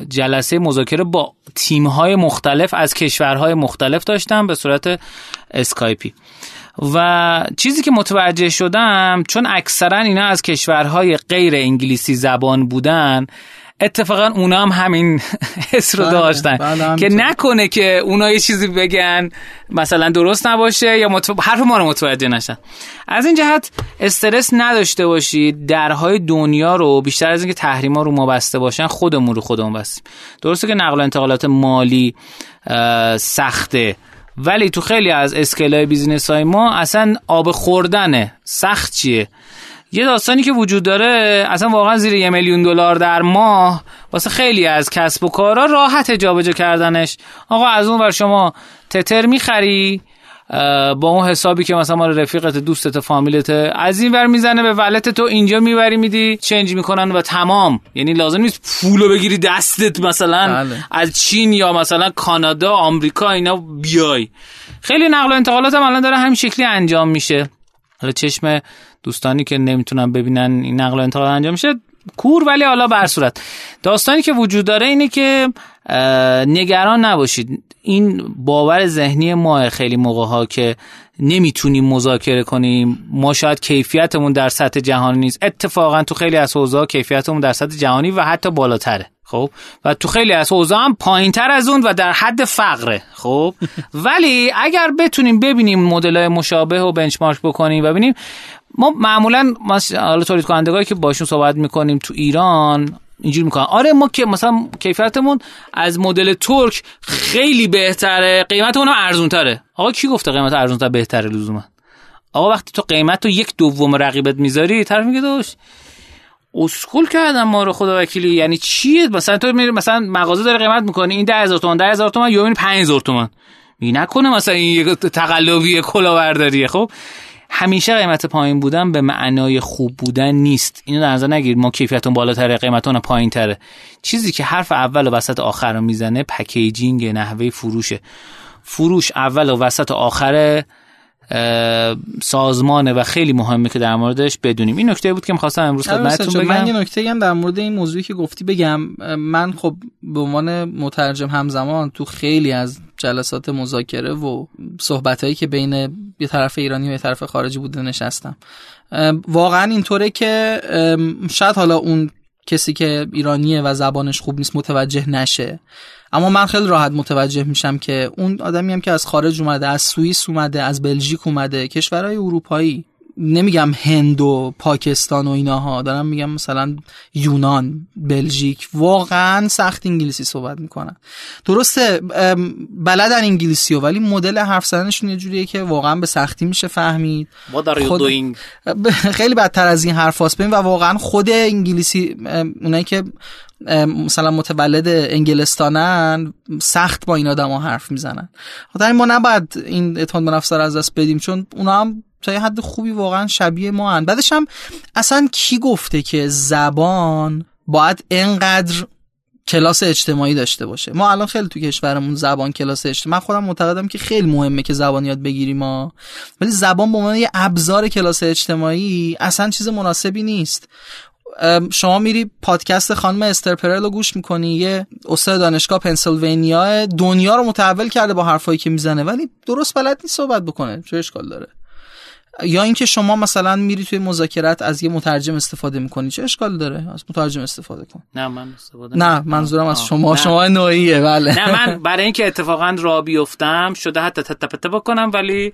جلسه مذاکره با تیمهای مختلف از کشورهای مختلف داشتم به صورت اسکایپی. و چیزی که متوجه شدم چون اکثرا اینا از کشورهای غیر انگلیسی زبان بودن اتفاقا اونا هم همین (laughs) حس رو بله، داشتن. بله که نکنه که اونا یه چیزی بگن مثلا درست نباشه یا متو... حرف ما رو متوجه نشن. از این جهت استرس نداشته باشید. درهای دنیا رو بیشتر از اینکه تحریما رو ما بسته باشن خودمون رو خودمون بستیم. درسته که نقل و انتقالات مالی سخته. ولی تو خیلی از scale های business های ما اصلا آب خوردنه سخت چیه؟ یه داستانی که وجود داره اصلا واقعا زیر یه میلیون دلار در ماه واسه خیلی از کسب و کارا راحت جابجا کردنش. آقا از اون ور شما تتر می‌خری؟ با اون حسابی که مثلا مال رفیقت دوستت فامیلت از این ور می‌زنه به ولت تو اینجا می‌بری میدی چنج می‌کنن و تمام. یعنی لازم نیست پولو بگیری دستت مثلا بله. از چین یا مثلا کانادا آمریکا اینا بیای. خیلی نقل و انتقالات هم الان داره همین شکلی انجام میشه. حالا چشم دوستانی که نمی‌تونن ببینن این نقل و انتقال انجام میشه کور ولی حالا بر صورت. داستانی که وجود داره اینه که نگران نباشید. این باور ذهنی ما خیلی موقع ها که نمی‌تونیم مذاکره کنیم. ما شاید کیفیتمون در سطح جهانی نیست. اتفاقا تو خیلی از حوزه کیفیتمون در سطح جهانی و حتی بالاتره. خب؟ و تو خیلی از حوزه هم پایین تر از اون و در حد فقره. خب؟ (laughs) ولی اگر بتونیم ببینیم مدل های مشابه و بنچمارک بکنیم و ببینیم ما معمولا حالا تولید کنندگانی که باشون صحبت می‌کنیم تو ایران اینجوری می‌کنن. آره ما که مثلا کیفیتمون از مدل ترک خیلی بهتره قیمت اونم ارزون تره آقا کی گفته قیمت ارزون تر بهتره لزوما؟ آقا وقتی تو قیمت رو یک دوم رقیبت می‌ذاری طرف میگه داشت اسکول کردم ما رو خدا وکیلی. یعنی چیه؟ مثلا تو میری مثلا مغازه داره قیمت می‌کنه. این 10000 تومان 10000 تومان یا این 5000 تومان. می نکنه مثلا این یک تقلبی کلاهبرداریه خب؟ همیشه قیمت پایین بودن به معنای خوب بودن نیست. اینو در نظر نگیرید ما کیفیتون بالاتره قیمتون پایین تره چیزی که حرف اول و وسط آخر رو می‌زنه پکیجینگ نحوه فروشه. فروش اول و وسط آخر سازمانه و خیلی مهمه که در موردش بدونیم. این نکته بود که می‌خواستم امروز آره، خدمتتون بگم من یه نکته هم در مورد این موضوعی که گفتی بگم. من خب به عنوان مترجم همزمان تو خیلی از جلسات مذاکره و صحبتهایی که بین یه طرف ایرانی و یه طرف خارجی بوده نشستم. واقعا اینطوره که شاید حالا اون کسی که ایرانیه و زبانش خوب نیست متوجه نشه. اما من خیلی راحت متوجه میشم که اون آدمی هم که از خارج اومده از سوئیس اومده از بلژیک اومده کشورهای اروپایی نمیگم هند و پاکستان و ایناها دارم میگم مثلا یونان بلژیک واقعا سخت انگلیسی صحبت می‌کنن. درسته بلدن انگلیسی و ولی مدل حرف زدنشون یه جوریه که واقعا به سختی میشه فهمید. خود... (laughs) خیلی بدتر از این حرف و واقعا خود انگلیسی اونایی که مثلا متولد انگلستانن سخت با این آدم ها حرف می‌زنن. خاطر ما نباید این به نفس رو از دست بدیم چون اونا هم تا یه حد خوبی واقعا شبیه ما هن. بعدش هم اصلا کی گفته که زبان باید انقدر کلاس اجتماعی داشته باشه؟ ما الان خیلی تو کشورمون زبان کلاس اجتماعی. من خودم معتقدم که خیلی مهمه که زبان یاد بگیریم ما ولی زبان به عنوان یه ابزار کلاس اجتماعی اصلا چیز مناسبی نیست. شما میری پادکست خانم استر پرل رو گوش می‌کنی یه استاد دانشگاه پنسیلوانیا دنیا رو متحول کرده با حرفایی که می‌زنه ولی درست بلد نیست صحبت بکنه چه اشکال داره؟ یا اینکه شما مثلا میری توی مذاکرات از یه مترجم استفاده می‌کنی چه اشکال داره؟ از مترجم استفاده کن. نه من استفاده نه منظورم از شما نه. شما نوعیه بله. نه من (laughs) برای اینکه اتفاقا را بیفتم شده حتی تتپته بکنم ولی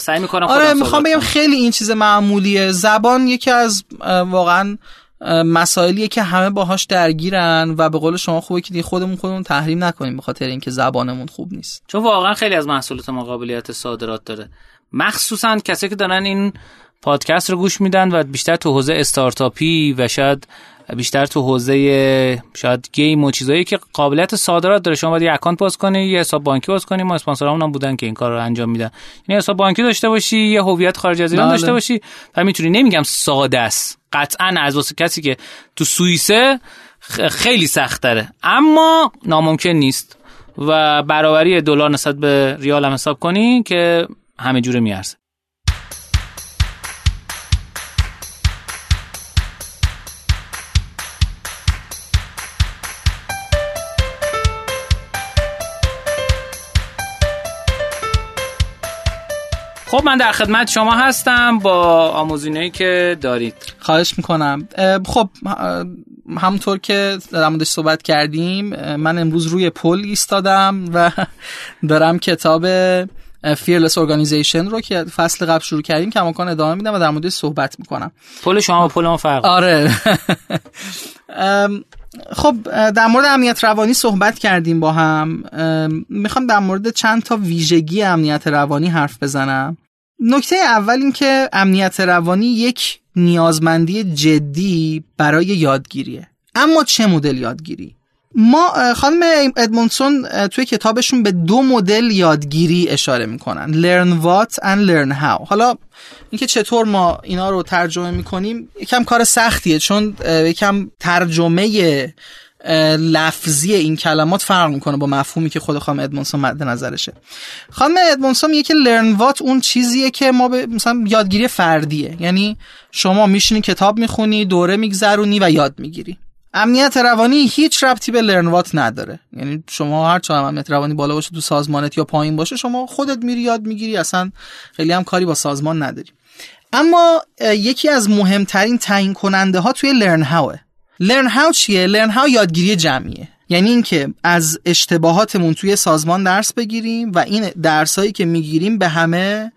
سعی می‌کنم آره می‌خوام بگم خیلی این چیز معمولیه. زبان یکی از واقعا مسائلیه که همه باهاش درگیرن و به قول شما خوبه که خودمون خودمون تحریم نکنیم به خاطر اینکه زبانمون خوب نیست. چون واقعا خیلی از محصولات ما قابلیت صادرات داره. مخصوصا کسی که دارن این پادکست رو گوش میدن و بیشتر تو حوزه استارتاپی و شاید بیشتر تو حوزه شاید game و چیزایی که قابلیت صادرات داره. شما باید یه account باز کنی یه حساب بانکی باز کنی. ما اسپانسرامون هم بودن که این کار رو انجام میدن. یعنی حساب بانکی داشته باشی یه هویت خارج از ایران بله. داشته باشی و می‌تونی نمیگم ساده است قطعا از واسه کسی که تو سوئیسه خیلی سخت داره اما ناممکن نیست و برابری دلار نسبت به ریال هم حساب کنی که همه جوره میارزه. خب من در خدمت شما هستم با آموزینه‌ای که دارید. خواهش می‌کنم. خب همونطور که در موردش صحبت کردیم من امروز روی پل ایستادم و (laughs) دارم کتاب فیرلس Organization رو که فصل قبل شروع کردیم کماکان ادامه میدم و در موردش صحبت می‌کنم. پل شما و پل ما فرق. آره. (laughs) خب در مورد امنیت روانی صحبت کردیم با هم. می‌خوام در مورد چند تا ویژگی امنیت روانی حرف بزنم. نکته اول این که امنیت روانی یک نیازمندی جدی برای یادگیریه. اما چه مدل یادگیری؟ ما خانم ادمونسون توی کتابشون به دو مدل یادگیری اشاره می‌کنن. Learn what and learn how. حالا اینکه چطور ما اینا رو ترجمه می‌کنیم یکم کار سختیه چون یکم ترجمه لفظی این کلمات فرق می‌کنه با مفهومی که خود خانم ادمونسون مد نظرشه. خانم ادمونسون میگه که learn what اون چیزیه که ما به مثلا یادگیری فردیه. یعنی شما میشینی کتاب می‌خونی دوره میگذرونی و یاد می‌گیری. امنیت روانی هیچ ربطی به لرنوات نداره. یعنی شما هر چقدر امنیت روانی بالا باشه تو سازمانت یا پایین باشه شما خودت میری یاد می‌گیری. اصلا خیلی هم کاری با سازمان نداری. اما یکی از مهمترین تعیین کننده ها توی لرن هاوه لرن هاو چیه؟ لرن هاو یادگیری جمعیه. یعنی اینکه از اشتباهاتمون توی سازمان درس بگیریم و این درسایی که می‌گیریم به همه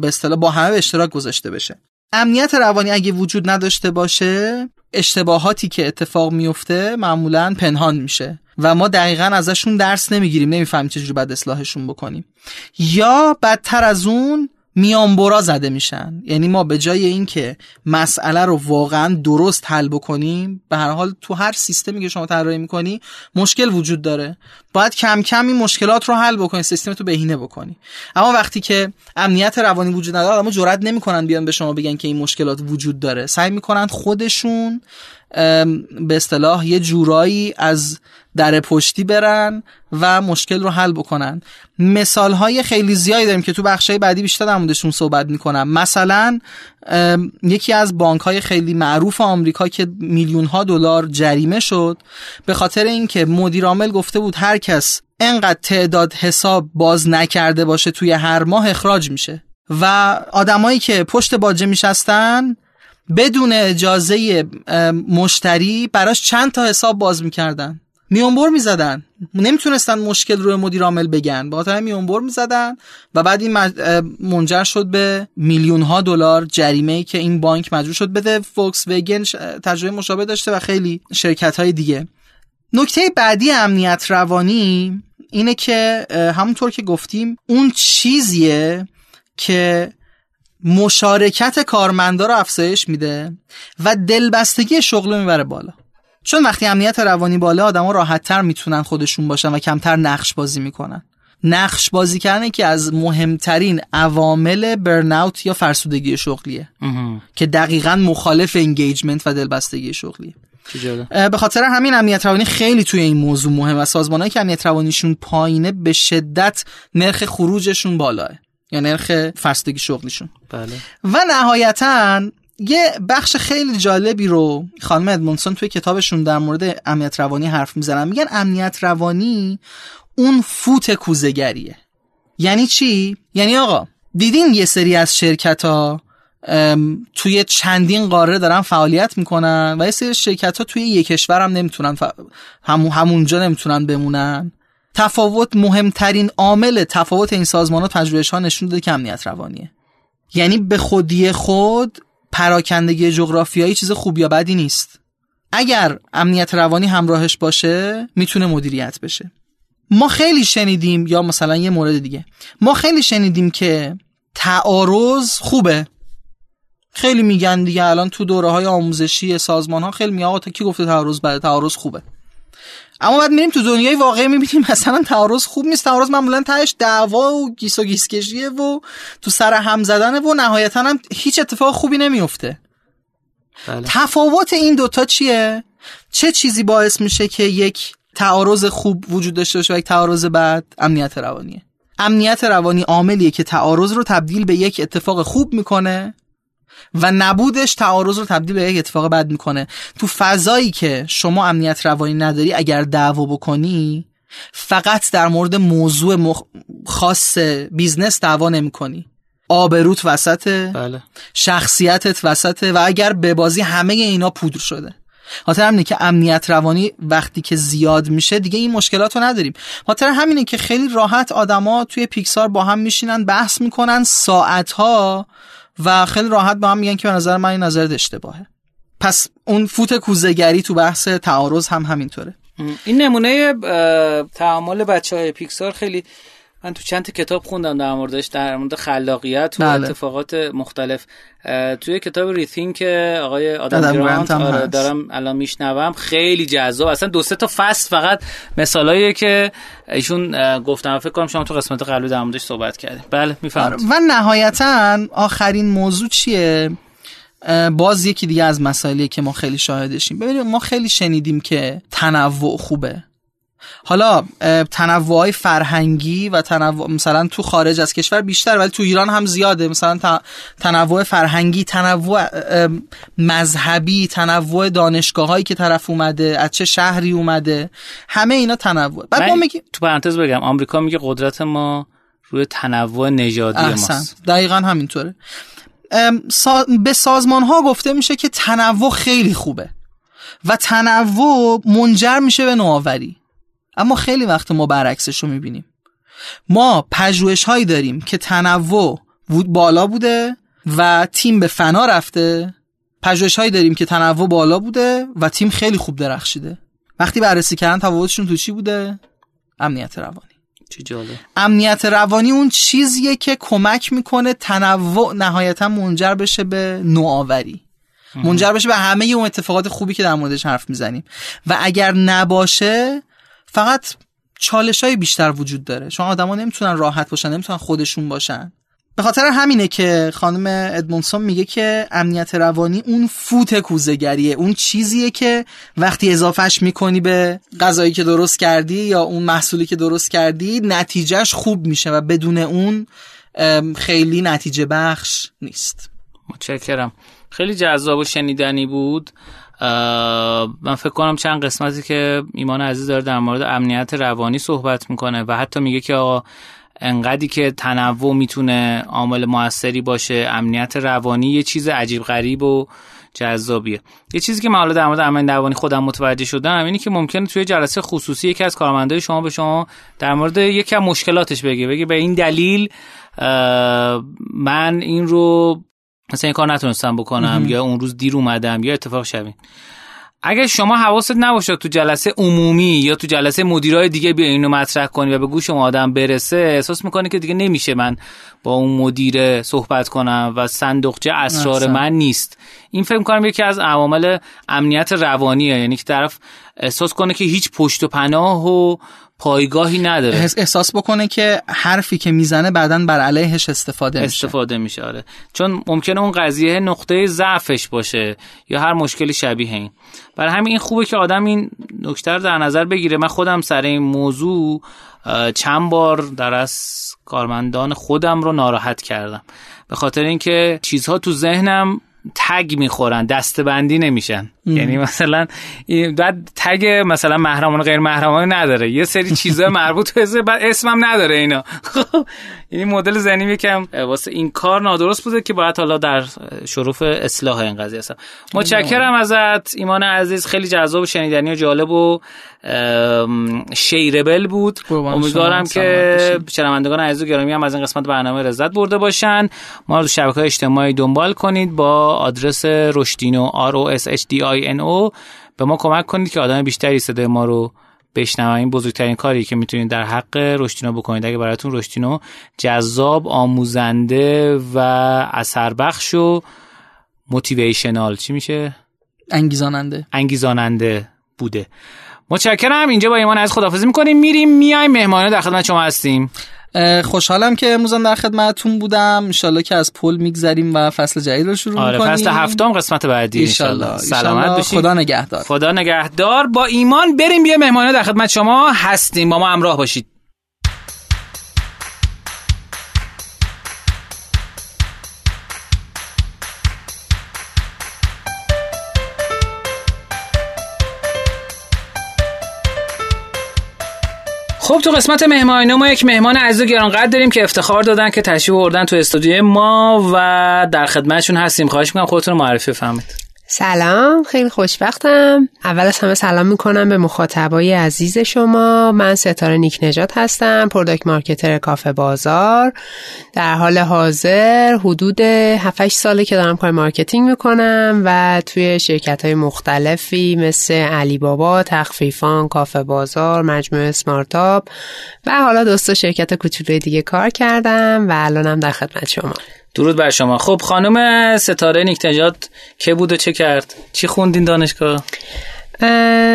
به اصطلاح با همه به اشتراک گذاشته بشه. امنیت روانی اگه وجود نداشته باشه اشتباهاتی که اتفاق میفته معمولا پنهان میشه و ما دقیقا ازشون درس نمی‌گیریم. نمی‌فهمیم چجوری باید اصلاحشون بکنیم. یا بدتر از اون میانبرا زده میشن. یعنی ما به جای اینکه مسئله رو واقعا درست حل بکنیم به هر حال تو هر سیستمی که شما طراحی می‌کنی مشکل وجود داره. باید کم کم این مشکلات رو حل بکنی سیستم تو بهینه بکنی. اما وقتی که امنیت روانی وجود نداره اما جرئت نمی‌کنن بیان به شما بگن که این مشکلات وجود داره. سعی می‌کنن خودشون به اصطلاح یه جورایی از در پشتی برن و مشکل رو حل بکنن. مثال های خیلی زیادی داریم که تو بخش بعدی بیشتر در موردشون صحبت می‌کنم. مثلا یکی از بانک های خیلی معروف آمریکا که میلیون ها دلار جریمه شد به خاطر اینکه مدیر عامل گفته بود هر کس انقدر تعداد حساب باز نکرده باشه توی هر ماه اخراج میشه. و آدمایی که پشت باجه میشستن بدون اجازه مشتری براش چند تا حساب باز می‌کردن. میونبر می‌زدن. نمی‌تونستن مشکل رو مدیر عامل بگن. با خاطر میونبر می‌زدن و بعد این منجر شد به میلیون ها دلار جریمه ای که این بانک مجبور شد بده. فوکس وگن تجربه مشابه داشته و خیلی شرکت های دیگه. نکته بعدی امنیت روانی اینه که همونطور که گفتیم اون چیزیه که مشارکت کارمندا رو افزایش میده و دلبستگی شغل رو می‌بره بالا. چون وقتی امنیت روانی بالا آدما راحتتر می‌تونن خودشون باشن و کمتر نقش بازی می‌کنن. نقش بازی کردن که از مهمترین عوامل برناوت یا فرسودگی شغلیه. که دقیقا مخالف انگیجمنت و دلبستگی شغلیه. به خاطر همین امنیت روانی خیلی توی این موضوع مهم و سازمانهایی که امنیت روانیشون پایینه به شدت نرخ خروجشون بالاه. یا نرخ فرستگی شغلیشون بله. و نهایتا یه بخش خیلی جالبی رو خانم ادمونسون توی کتابشون در مورد امنیت روانی حرف می‌زنن. میگن امنیت روانی اون فوت کوزگریه یعنی چی؟ یعنی آقا دیدین یه سری از شرکت ها توی چندین قاره دارن فعالیت می‌کنن و یه سری شرکت ها توی یک کشور هم نمی‌تونن ف... همونجا نمی‌تونن بمونن. تفاوت مهمترین عامل تفاوت این سازمان ها پژوهش ها نشون داده که امنیت روانیه. یعنی به خودی خود پراکندگی جغرافیایی چیز خوب یا بدی نیست. اگر امنیت روانی همراهش باشه می‌تونه مدیریت بشه. ما خیلی شنیدیم یا مثلا یه مورد دیگه. ما خیلی شنیدیم که تعارض خوبه. خیلی میگن دیگه الان تو دوره های آموزشی سازمان ها خیلی میگن آقا کی گفته تعارض بده؟ تعارض خوبه. اما بعد میریم تو دنیای واقعی می‌بینیم (laughs) مثلا تعارض خوب نیست. تعارض معمولا تهش دعوا و گیس و گیس کشیه و تو سر هم زدن و نهایتا هم هیچ اتفاق خوبی نمیفته بله. تفاوت این دوتا چیه؟ چه چیزی باعث میشه که یک تعارض خوب وجود داشته باشه و یک تعارض بعد امنیت روانیه. امنیت روانی عاملیه که تعارض رو تبدیل به یک اتفاق خوب می‌کنه و نبودش تعارض رو تبدیل به یک اتفاق بد می‌کنه. تو فضایی که شما امنیت روانی نداری اگر دعوا بکنی فقط در مورد موضوع مخ... خاص business دعوا نمی‌کنی. آبروت وسطه بله. شخصیتت وسطه و اگر به بازی همه اینا پودر شده. خاطر همینه که امنیت روانی وقتی که زیاد میشه دیگه این مشکلات رو نداریم. خاطر همینه که خیلی راحت آدما توی پیکسار با هم میشینن بحث می‌کنن ساعتها و خیلی راحت با هم میگن که به نظر من این نظرت اشتباهه. پس اون فوت کوزگری تو بحث تعارض هم همینطوره. این نمونه تعامل بچه های پیکسار خیلی من تو چند کتاب خوندم در موردش در مورد خلاقیت و بله. اتفاقات مختلف. توی کتاب ریثینک آقای آدم گرانت آره دارم الان میشنوم خیلی جذاب. اصلا دو سه تا فصل فقط مثالاییه که ایشون گفتم. فکر کنم شما تو قسمت قبلی در موردش صحبت کردیم. بله می‌فهمم آره. و نهایتا آخرین موضوع چیه؟ باز یکی دیگه از مسائلی که ما خیلی شاهدشیم. ببینید ما خیلی شنیدیم که تنوع خوبه. حالا تنوع فرهنگی و تنوع مثلا تو خارج از کشور بیشتر ولی تو ایران هم زیاده. مثلا تنوع فرهنگی تنوع مذهبی تنوع دانشگاه هایی که طرف اومده از چه شهری اومده همه اینا تنوع. بعد ما میگی تو پرانتز بگم آمریکا میگه قدرت ما روی تنوع نژادی ماست. دقیقا همینطوره. به سازمان ها گفته میشه که تنوع خیلی خوبه و تنوع منجر میشه به نوآوری. اما خیلی وقت ما برعکسش رو می‌بینیم. ما پژوهش هایی داریم که تنوع بالا بوده و تیم به فنا رفته. پژوهش هایی داریم که تنوع بالا بوده و تیم خیلی خوب درخشیده. وقتی بررسی کردن تفاوتشون تو چی بوده؟ امنیت روانی. چی جالب. امنیت روانی اون چیزیه که کمک می‌کنه تنوع نهایتا منجر بشه به نوآوری. منجر بشه به همه اون اتفاقات خوبی که در موردش حرف می‌زنیم. و اگر نباشه فقط چالش های بیشتر وجود داره. چون آدما نمی‌تونن راحت باشن نمی‌تونن خودشون باشن. به خاطر همینه که خانم ادمونسون میگه که امنیت روانی اون فوت کوزگریه اون چیزیه که وقتی اضافهش می‌کنی به غذایی که درست کردی یا اون محصولی که درست کردی نتیجهش خوب میشه و بدون اون خیلی نتیجه بخش نیست. متشکرم. خیلی جذاب و شنیدنی بود. من فکر کنم چند قسمتی که ایمان عزیز داره در مورد امنیت روانی صحبت می‌کنه و حتی میگه که آقا انقدری که تنوع می‌تونه عامل موثری باشه امنیت روانی یه چیز عجیب غریب و جذابیه. یه چیزی که من حالا در مورد امنیت روانی خودم متوجه شدم اینه که ممکنه توی جلسه خصوصی یکی از کارمندای شما به شما در مورد یکی از مشکلاتش بگه بگه به این دلیل من این رو مثلا این کار نتونستم بکنم یا اون روز دیر اومدم یا اتفاق شبین اگر شما حواست نباشه تو جلسه عمومی یا تو جلسه مدیرای دیگه بیا اینو مطرح کنی و به گوش اون آدم برسه احساس می‌کنه که دیگه نمیشه من با اون مدیر صحبت کنم و صندوقچه اسرار من نیست. این فکر کنم یکی از عوامل امنیت روانیه یعنی که طرف احساس کنه که هیچ پشت و پناه و پایگاهی نداره. احساس بکنه که حرفی که می‌زنه بعدا بر علیهش استفاده میشه. استفاده میشه آره. چون ممکنه اون قضیه نقطه ضعفش باشه یا هر مشکلی شبیه این. برای همین این خوبه که آدم این نکته رو در نظر بگیره. من خودم سر این موضوع چند بار در از کارمندان خودم رو ناراحت کردم. به خاطر اینکه چیزها تو ذهنم تگ می‌خورن دستبندی نمیشن. یعنی مثلا بعد تگ مثلا محرمان و غیر محرمان نداره. یه سری چیزا (laughs) مربوط به بعد اسمم نداره اینا. خب یعنی مدل ذهنی یکم واسه این کار نادرست بوده که باید حالا در شروف اصلاح این قضیه هستم. متشکرم ازت ایمان عزیز خیلی جذاب و شنیدنی و جالب و شیربل بود. امیدوارم که شنوندگان عزیز و گرامی هم از این قسمت برنامه لذت برده باشن. ما رو تو شبکه اجتماعی دنبال کنید با آدرس رشدینو R O S H D I N O. به ما کمک کنید که آدم بیشتری صدای ما رو بشنوم. این بزرگترین کاری که می‌تونید در حق رشتینو بکنید. اگه براتون رشتینو جذاب آموزنده و اثر بخش و موتیویشنال چی میشه؟ انگیزاننده. انگیزاننده بوده. متشکرم. اینجا با ایمان از خدافظی می‌کنیم. میریم میایم مهمانه در خدمت شما هستیم. خوشحالم که امروز در خدمتتون بودم. انشالله که از پل میگذریم و فصل جدید رو شروع آره فصل هفتم قسمت بعدی انشالله. سلامت باشید خدا نگهدار. خدا نگهدار. با ایمان بریم بیا مهمانه در خدمت شما هستیم. با ما همراه باشید. خب تو قسمت مهمانی ما یک مهمان عزیز و گرانقدر داریم که افتخار دادن که تشریف آوردن تو استودیو ما و در خدمتشون هستیم. خواهش می‌کنم خودتون رو معرفی بفرمایید. سلام خیلی خوشبختم. اول از همه سلام می‌کنم به مخاطبای عزیز شما. من ستاره نیک نژاد هستم product marketer کافه بازار. در حال حاضر حدود 7 ساله که دارم کار marketing می‌کنم و توی شرکت های مختلفی مثل علی بابا، تخفیفان، کافه بازار، مجموعه سمارتاپ و حالا دو سه تا شرکت کوچولوی دیگه کار کردم و الانم در خدمت شما. درود بر شما. خب خانم ستاره نیک نژاد که بود و چه کرد؟ چی خوندین دانشگاه؟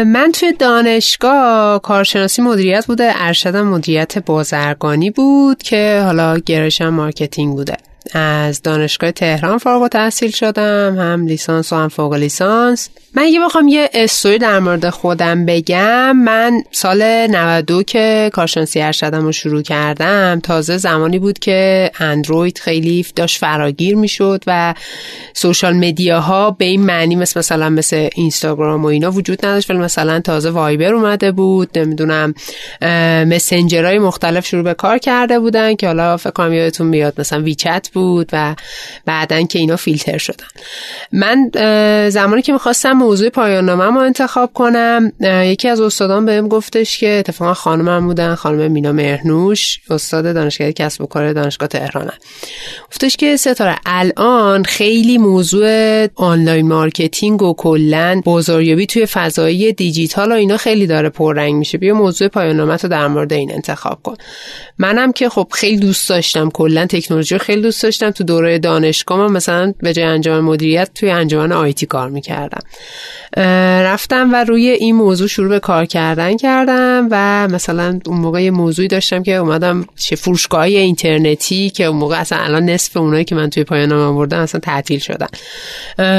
من توی دانشگاه کارشناسی مدیریت بوده. ارشدم مدیریت بازرگانی بود که حالا گرایشم marketing بوده. از دانشگاه تهران فارغ التحصیل شدم هم لیسانس و هم فوق لیسانس. من اگه بخوام یه استوری در مورد خودم بگم من سال 92 که کارشناسی ارشدم رو شروع کردم تازه زمانی بود که اندروید خیلی داشت فراگیر می‌شد و سوشال مدیاها به این معنی مثل مثلا مثل اینستاگرام و اینا وجود نداشت ولی مثلا تازه وایبر اومده بود نمی‌دونم مسنجرهای مختلف شروع به کار کرده بودن که حالا فکر کنم یادتون میاد مثلا ویچت بود و بعدا که اینا فیلتر شدن. من زمانی که می‌خواستم موضوع پایان رو انتخاب کنم یکی از استادان بهم گفتش که اتفاقا خانمم بودن خانم مینا مهرنوش استاد دانشگاه کسب و کار دانشگاه تهرانه گفتش که ستاره الان خیلی موضوع online marketing و کلا بازاریابی توی فضای دیجیتال و اینا خیلی داره پررنگ میشه. بیا موضوع پایان رو در مورد این انتخاب کن. منم که خب خیلی دوست داشتم کلا تکنولوژی خیلی دوست داشتم تو دوره دانشگاه مثلا به جای انجام مدیریت توی انجمن IT کار می‌کردم. رفتم و روی این موضوع شروع به کار کردن کردم و مثلا اون موقع یه موضوعی داشتم که اومدم چه فروشگاه اینترنتی که اون موقع اصلا الان نصف اونایی که من توی پایان آوردم اصلا تعطیل شدن.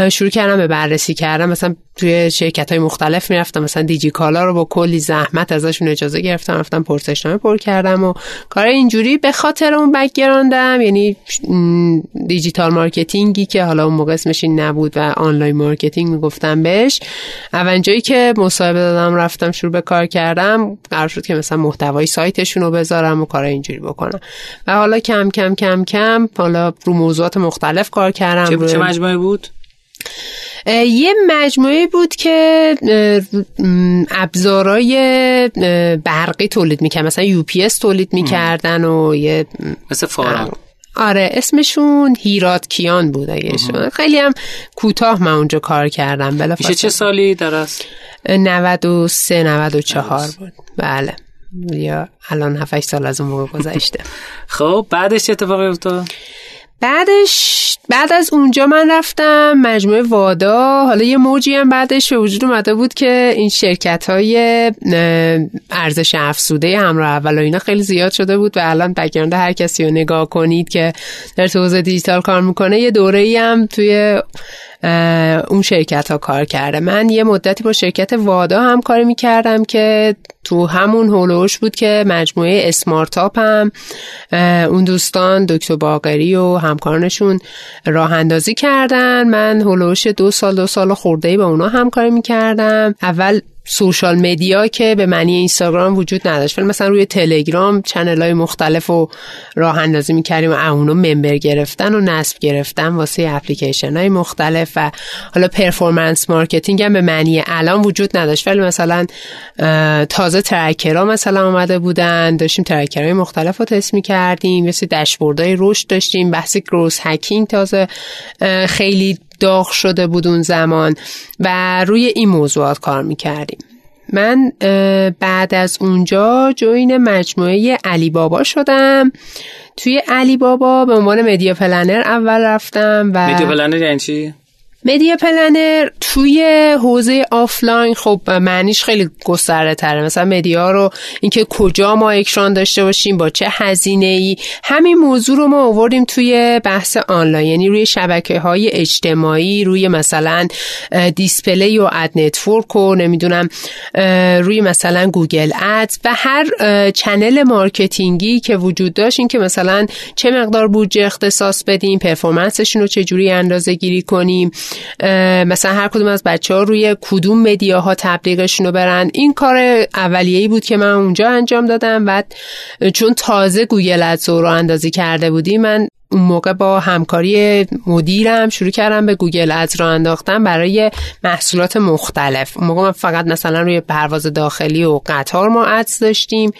شروع کردم به بررسی کردم مثلا توی شرکت های مختلف می‌رفتم. مثلا دیجی کالا رو با کلی زحمت ازشون اجازه گرفتم. رفتم پرسشنامه پر کردم و کار اینجوری به خاطر اون background م یعنی digital marketing ی که حالا اون موقع اسمش این نبود و online marketing می‌گفتم بهش. اول جایی که مصاحبه دادم رفتم شروع به کار کردم قرار شد که مثلا محتوای سایتشون رو بذارم و کار اینجوری بکنم. و حالا کم کم کم کم حالا رو موضوعات مختلف کار کردم. چه, مجموعه بود؟ یه مجموعه بود که ابزارای برقی تولید می‌کرد. مثلا یو پی اس تولید می‌کردن و یه مثل فارم. آره اسمشون هیرات کیان بود اگه خیلی هم کوتاه من اونجا کار کردم میشه چه سالی درست؟ 93 94 بود. بله. یا الان 7 سال از اون موقع گذشته. (laughs) خب بعدش چه اتفاقی افتاد؟ بعدش بعد از اونجا من رفتم مجموعه وادا. حالا یه موجی هم بعدش به وجود اومده بود که این شرکت های ارزش افزوده همراه اول و اینا خیلی زیاد شده بود و الان بگرانده هر کسی رو نگاه کنید که در توزیع دیجیتال کار می‌کنه یه دوره ای هم توی اون شرکت ها کار کرده. من یه مدتی با شرکت وادا هم کار می‌کردم که تو همون هولوش بود که مجموعه اسمارتاپ هم اون دوستان دکتر باقری و همکارانشون راه اندازی کردن. من حول و حوش دو سال دو سال خورده با اونا همکاری می‌کردم. اول social media که به معنی اینستاگرام وجود نداشت. ولی مثلا روی تلگرام channel های مختلف و راه اندازی می‌کردیم و اونو member گرفتن و نصب گرفتن واسه اپلیکیشن های مختلف و حالا performance marketing هم به معنی الان وجود نداشت. ولی مثلا تازه tracker ها مثلا آمده بودن داشتیم tracker های مختلف رو تست می‌کردیم مثل داشبوردهای رشد داشتیم بحث growth hacking تازه خیلی داغ شده بود اون زمان و روی این موضوعات کار می‌کردیم من بعد از اونجا join مجموعه علی بابا شدم توی علی بابا به عنوان media planner اول رفتم و مدیا پلنر یعنی چی؟ media planner توی حوزه آفلاین خب معنیش خیلی گسترده تره. مثلا media رو اینکه کجا ما اکران داشته باشیم با چه هزینه ای همین موضوع رو ما آوردیم توی بحث آنلاین. یعنی روی شبکه های اجتماعی روی مثلا display و ad network و نمی‌دونم روی مثلا Google Ad و هر channel marketing ی که وجود داشت. این که مثلا چه مقدار بودجه اختصاص بدیم performance شون رو چجوری اندازه گیری کنیم. مثلا هر کدوم از بچه ها روی کدوم media ها تبلیغشون رو برن. این کار اولیه‌ای بود که من اونجا انجام دادم. و چون تازه Google Ads راه اندازی کرده بودیم من اون موقع با همکاری مدیرم شروع کردم به Google Ads راه انداختم برای محصولات مختلف. اون موقع من فقط مثلا روی پرواز داخلی و قطار ما ads داشتیم.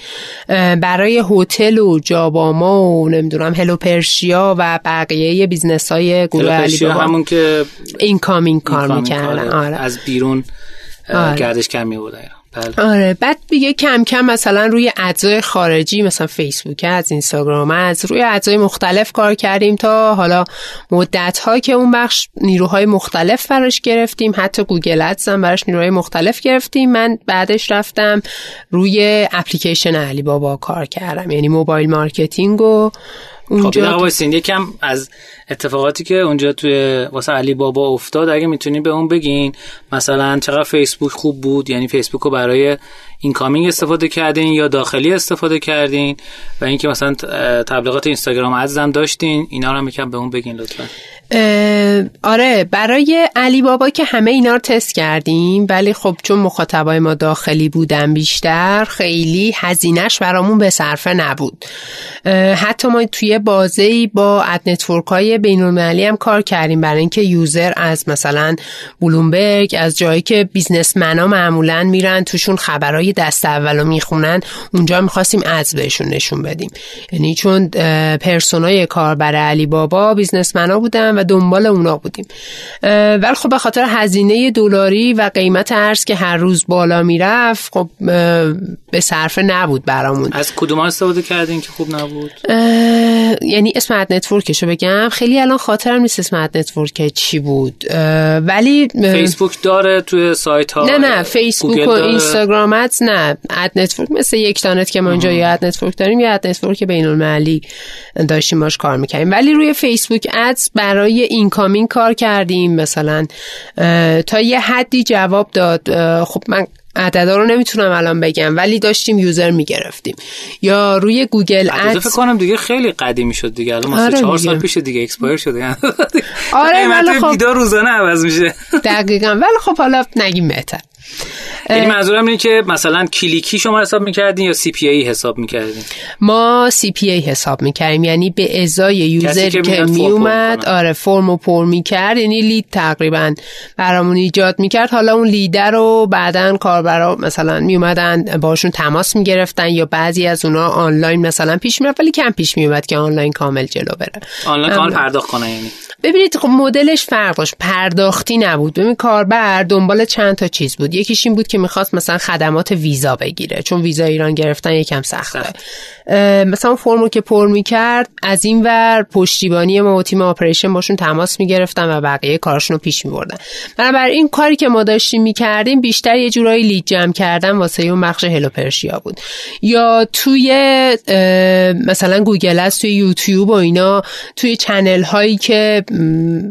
برای هتل و جاباما و نمی‌دونم Hello Persia و بقیه business های گروه علی همون که incoming کار می‌کردن. آره. از بیرون آره. گردش کمی بوده بله. آره بعد دیگه کم کم مثلا روی ads های خارجی مثلا فیسبوک از اینستاگرام از روی ads های مختلف کار کردیم تا حالا مدت ها که اون بخش نیروهای مختلف براش گرفتیم حتی Google Ads هم براش نیروهای مختلف گرفتیم من بعدش رفتم روی اپلیکیشن علی بابا کار کردم یعنی mobile marketing و اونجا خب یکم از اتفاقاتی که اونجا توی واسه علی بابا افتاد اگه می‌تونین به اون بگین مثلا چقدر فیسبوک خوب بود یعنی فیسبوک رو برای این کامینگ استفاده کردین یا داخلی استفاده کردین و اینکه مثلا تبلیغات اینستاگرام ازم داشتین اینا رو هم یکم به اون بگین لطفا. آره برای علی بابا که همه اینا رو تست کردیم ولی خب چون مخاطبای ما داخلی بودن بیشتر خیلی هزینهش برامون به صرفه نبود. حتی ما توی بازه با ad network های بین المللی هم کار کردیم برای اینکه user از مثلا بلومبرگ از جایی که businessman ا معمولا میرن توشون خبرهای دست اولو می‌خونن اونجا می‌خواستیم ads بهشون نشون بدیم. یعنی چون persona ی کاربر علی بابا businessman ا بودن و دنبال اونا بودیم. ولی خب به خاطر هزینه دلاری و قیمت ارز که هر روز بالا می‌رفت خب به صرفه نبود برامون. از کدوم استفاده کردین که خوب نبود؟ یعنی اسم ad network شو بگم. خیلی الان خاطرم نیست اسم ad network چی بود. ولی فیسبوک داره توی سایت ها نه نه فیسبوک و اینستاگرام ads نه ad network مثل یکتانت که ما اینجا یا ad network داریم یا ad network بین المللی داشتیم باش کار می‌کنیم ولی روی Facebook Ads برای incoming کار کردیم. مثلا تا یه حدی جواب داد خب من عددا رو نمی‌تونم الان بگم ولی داشتیم user می‌گرفتیم. یا روی Google Ads فکر کنم دیگه خیلی قدیمی شد دیگه الان آره چهار سال پیش دیگه expire شده. (laughs) آره ولی خب روزانه عوض میشه. دقیقا. ولی خب حالا نگیم بهتر. یعنی منظورم اینه که مثلا کلیکی شما حساب می‌کردین یا CPA حساب می‌کردین؟ ما CPA حساب می‌کردیم یعنی به ازای user که, که میومد آره فرمو پر می‌کرد یعنی lead تقریبا برامون ایجاد می‌کرد. حالا اون لیدر رو بعدا کاربرا مثلا میومدن باشون تماس می‌گرفتن یا بعضی از اونا آنلاین مثلا پیش می‌رفت ولی کم پیش میومد که آنلاین کامل جلو بره. آنلاین کامل پرداخت کنه یعنی. ببینید خب مدلش فرق داشت. پرداختی نبود. ببین کاربر دنبال چند تا چیز بود. یکیش این بود که می‌خواست مثلا خدمات ویزا بگیره. چون ویزا ایران گرفتن یکم سخته. مثلا فرمو که پر می‌کرد از این ور پشتیبانی ما و تیم آپریشن باشون تماس می‌گرفتن و بقیه کارشون رو پیش میبردن. بنابراین این کاری که ما داشتیم می‌کردیم بیشتر یه جورایی lead جمع کردن واسه اون بخش Hello Persia بود. یا توی مثلا Google Ads توی یوتیوب و اینا توی channel هایی که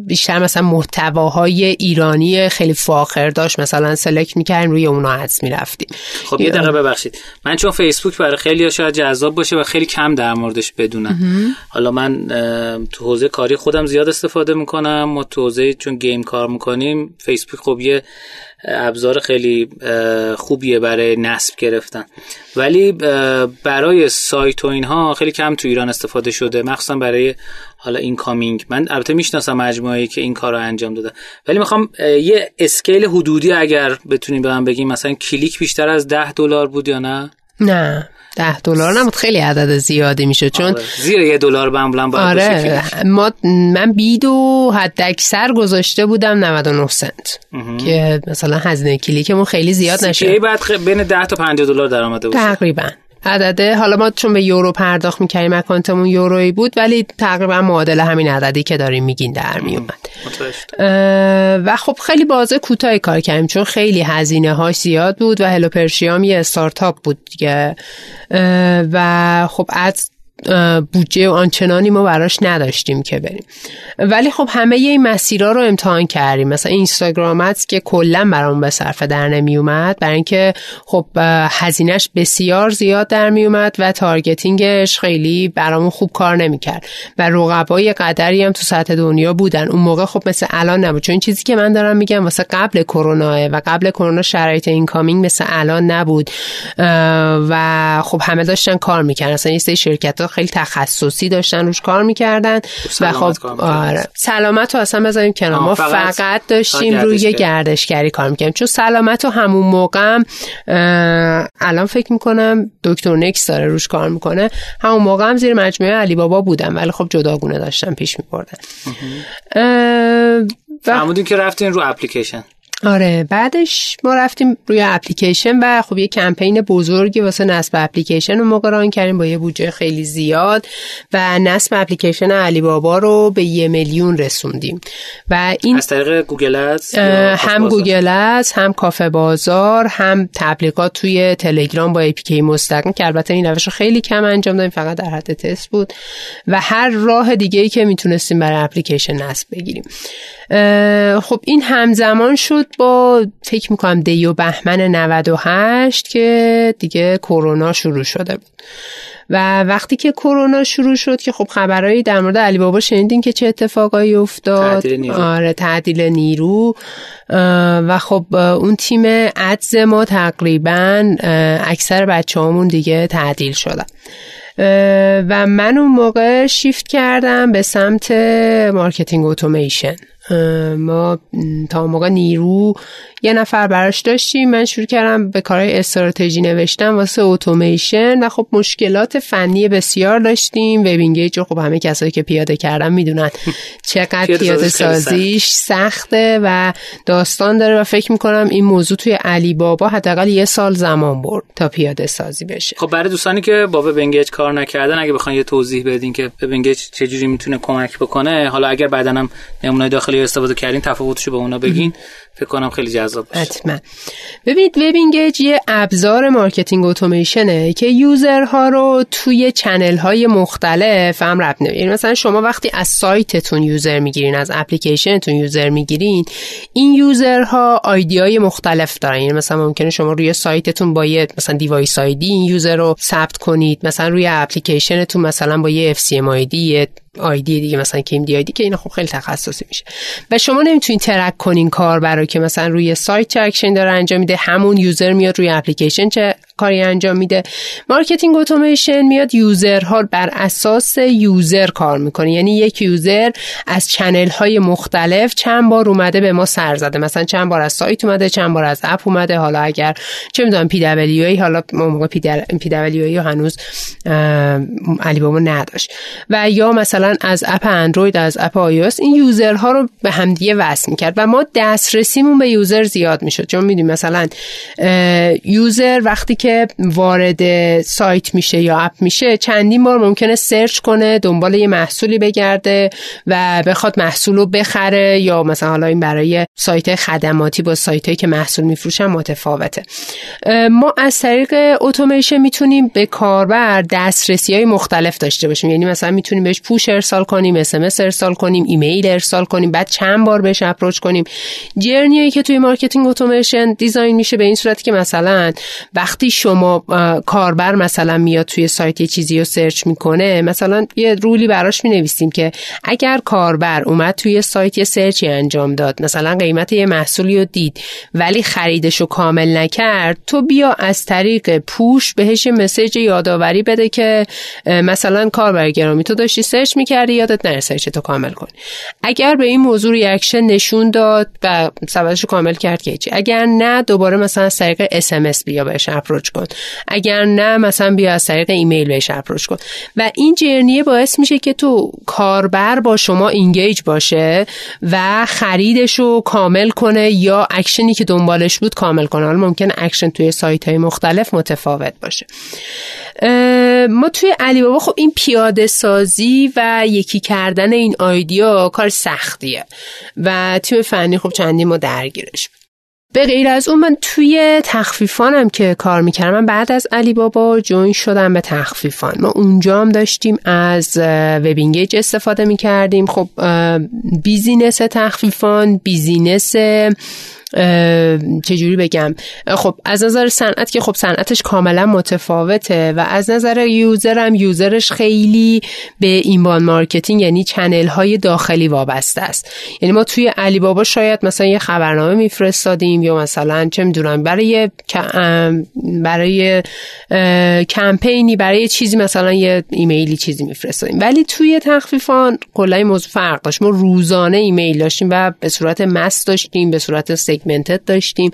بیشتر مثلا محتواهای ایرانی خیلی فاخر داشت. مثلا select می‌کردیم روی اونا ads می‌رفتیم. خب یه دقیقه ببخشید. من چون فیسبوک برای خیلی شاید جذاب باشه و خیلی کم در موردش بدونم. حالا من تو حوزه کاری خودم زیاد استفاده می‌کنم ما تو حوزه چون game کار می‌کنیم فیسبوک خب یه ابزار خیلی خوبیه برای نصب گرفتن. ولی برای سایت و اینها خیلی کم تو ایران استفاده شده. مخصوصا برای حالا incoming. من البته می‌شناسم مجموعه که این کار رو انجام داده. ولی می‌خوام یه scale حدودی اگر بتونیم به من بگیم مثلا کلیک بیشتر از ده دلار بود یا نه؟ نه ده دلار نمود خیلی عدد زیادی میشه چون آره. زیر یه دلار بمبلن باید آره ما من بیدو حد اکثر گذاشته بودم 99 سنت. که مثلا هزینه کلیکمون خیلی زیاد نشه. بعد خ... بین 10 تا 50 دلار درآمده بود تقریبا. عدده. حالا ما چون به یورو پرداخت می‌کردیم اکانتمون یورویی بود ولی تقریبا معادل همین عددی که داریم میگین در میومد و خب خیلی بازه کوتاه کار کردیم چون خیلی هزینه هاش زیاد بود و هلو پرشیام یه استارتاپ بود دیگه. و خب از بودجه و آنچنانی ما براش نداشتیم که بریم. ولی خب همه این مسیرها رو امتحان کردیم. مثلا اینستاگرام که کلا برامون به صرفه در نمی اومد برای اینکه خب هزینهش بسیار زیاد در می اومد و targeting ش خیلی برامون خوب کار نمی‌کرد. و رقبای قدری هم تو سطح دنیا بودن. اون موقع خب مثل الان نبود. چون این چیزی که من دارم میگم واسه قبل کرونا و قبل کرونا شرایط incoming مثل الان نبود. و خب همه داشتن کار می‌کردن. مثلا یه شرکت خیلی تخصصی داشتن روش کار می‌کردن و خب آره. سلامت رو اصلا بذاریم کنار. ما فقط, فقط داشتیم روی گردشگری. کار می‌کردیم. چون سلامت رو همون موقع الان فکر می‌کنم دکتر نکس داره روش کار می‌کنه. همون موقع هم زیر مجموعه علی بابا بودم ولی خب جداگونه داشتن پیش میبردن. فهمودین که رفتین رو اپلیکیشن. آره بعدش ما رفتیم روی اپلیکیشن و خب یه کمپین بزرگی واسه نصب اپلیکیشن رو موقع run کردیم با یه بودجه خیلی زیاد و نصب اپلیکیشن علی بابا رو به یه میلیون رسوندیم. و این از طریق گوگل هم Google Ads هم کافه بازار هم تبلیغات توی تلگرام با APK مستقیم که البته این روش خیلی کم انجام دادیم فقط در حد تست بود. و هر راه دیگه ای که می‌تونستیم برای اپلیکیشن نصب بگیریم. خب این همزمان شد با فکر می‌کنم دی و بهمن 98 که دیگه کرونا شروع شده بود. و وقتی که کرونا شروع شد که خب خبرهایی در مورد علی بابا شنیدین که چه اتفاقایی افتاد؟ تعدیل نیرو. آره تعدیل نیرو. و خب اون تیم عدز ما تقریبا اکثر بچه همون دیگه تعدیل شدن. و من اون موقع شیفت کردم به سمت marketing اتوماسیون. ما تا موقع نیرو یه نفر براش داشتیم. من شروع کردم به کارهای استراتژی نوشتم واسه اتوماسیون و خب مشکلات فنی بسیار داشتیم. وب خب همه کسایی که پیاده کردن می‌دونن (laughs) چقدر پیاده سازیش سخته و داستان داره و فکر می‌کنم این موضوع توی علی بابا حداقل یه سال زمان برد تا پیاده سازی بشه. خب برای دوستانی که با وب کار نکردن اگه بخواین یه توضیح بدین که وب چجوری می‌تونه کمک بکنه حالا اگر بعدا هم نمونه داخلی استفاده کردین تفاوتشو به اونا بگین. (clears throat) فکر کنم خیلی جذاب باشه. حتما. ببینید WebEngage یه ابزار marketing اتوماسیونه که user ها رو توی channel های مختلف هم رب یعنی مثلا شما وقتی از سایتتون user می‌گیرین از application تون user می‌گیرین این user ها ID های مختلف دارن. یعنی مثلا ممکنه شما روی سایتتون با یه مثلا device ID این user رو ثبت کنید. مثلا روی اپلیکیشنتون مثلا با یه FCM ID آیدی دیگه مثلا کیم دی آیدی که اینا خب خیلی تخصصی میشه. و شما نمی‌تونین ترک کنین کار برای که مثلا روی سایت چه اکشن داره انجام میده همون یوزر میاد روی اپلیکیشن چه کاری انجام میده. مارکتینگ اتوماسیون میاد یوزرها بر اساس یوزر کار می‌کنه. یعنی یک یوزر از چنل های مختلف چند بار اومده به ما سر زده. مثلا چند بار از سایت اومده چند بار از اپ اومده. حالا اگر چه می‌دونم پی دبلیو حالا موقع پی دبلیو هنوز علی بابا نداشت. و یا مثلا از app اندروید از app iOS این user ها رو به همدیگه وصل می‌کرد و ما دسترسیمون به user زیاد می‌شد. چون می‌دونیم مثلا user وقتی که وارد سایت میشه یا app میشه چندین بار ممکنه search کنه دنبال یه محصولی بگرده و بخواد محصول رو بخره یا مثلا حالا این برای سایت خدماتی با سایت که محصول میفروشن متفاوته. ما از طریق اتوماسیون می‌تونیم به کاربر دسترسی های مختلف داشته باشیم. یعنی مثلا می‌تونیم بهش push ارسال کنیم SMS ارسال کنیم ایمیل ارسال کنیم بعد چند بار بهش approach کنیم. journey هایی که توی marketing اتوماسیون design میشه به این صورت که مثلا وقتی شما کاربر مثلا میاد توی سایت یه چیزی رو search می‌کنه مثلا یه rule ی براش می‌نویسیم که اگر کاربر اومد توی سایت یه search ی انجام داد مثلا قیمت یه محصولی رو دید ولی خریدش رو کامل نکرد تو بیا از طریق push بهش message یادآوری بده که مثلا کاربر گرامی تو داشتی search می‌کردی یادت نره search تو کامل کن اگر به این موضوع reaction نشون داد و رو کامل کرد که اگر نه دوباره مثلا از طریق SMS بیا بهش approach کن. اگر نه مثلا بیا از طریق ایمیل بهش approach کن. و این journey ه باعث میشه که تو کاربر با شما engage باشه و خریدش رو کامل کنه یا اکشنی که دنبالش بود کامل کنه. حالا ممکن اکشن توی سایت های مختلف متفاوت باشه. ما توی علی بابا خب این پیاده سازی و یکی کردن این ID ها کار سختیه. و تیم فنی خب چندی ما درگیرش به غیر از اون من توی تخفیفانم که کار می‌کردم من بعد از علی بابا join شدم به تخفیفان. ما اونجا هم داشتیم از Webengage استفاده می‌کردیم. خب business تخفیفان business چجوری بگم؟ خب از نظر صنعت که خب صنعتش کاملا متفاوته و از نظر user هم user ش خیلی به inbound marketing یعنی channel های داخلی وابسته است. یعنی ما توی علی بابا شاید مثلا یه خبرنامه میفرستادیم یا مثلا چه می‌دونم برای برای کمپینی برای چیزی مثلا یه ایمیلی چیزی میفرستادیم. ولی توی تخفیفان کلا موضوع فرق داشت. ما روزانه ایمیل داشتیم و به صورت mass داشتیم به صورت segmented داشتیم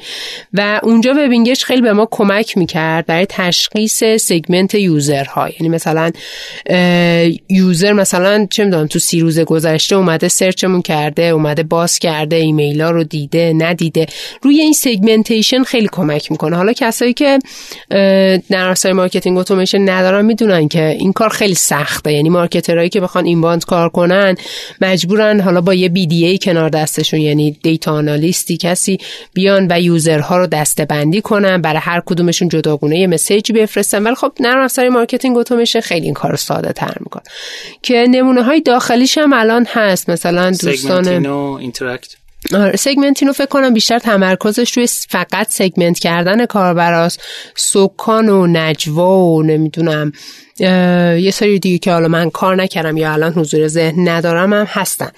و اونجا Webengage خیلی به ما کمک می‌کرد برای تشخیص segment user ها یعنی مثلا user مثلا چه می‌دونم تو سی روز گذشته اومده search مون کرده اومده باز کرده ایمیل ها رو دیده ندیده. روی این segmentation خیلی کمک می‌کنه. حالا کسایی که در marketing automation دارن می‌دونن که این کار خیلی سخته. یعنی marketer هایی که بخوان inbound کار کنن مجبورن حالا با یه BDA کنار دستشون یعنی data analyst ی کسی بیان و user ها رو دسته بندی کنن برای هر کدومشون جداگونه یه message ی بفرستن. ولی خب نرم افزار marketing automation خیلی این کارو ساده تر می‌کنه. که نمونه های داخلیش هم الان هست. مثلا دوستان اینتراکت آره سگمنتینو فکر کنم بیشتر تمرکزش روی فقط segment کردن کاربراست. سکان و نجوا و نمی‌دونم یه سری دیگه که حالا من کار نکردم یا الان حضور ذهن ندارم هم هستن.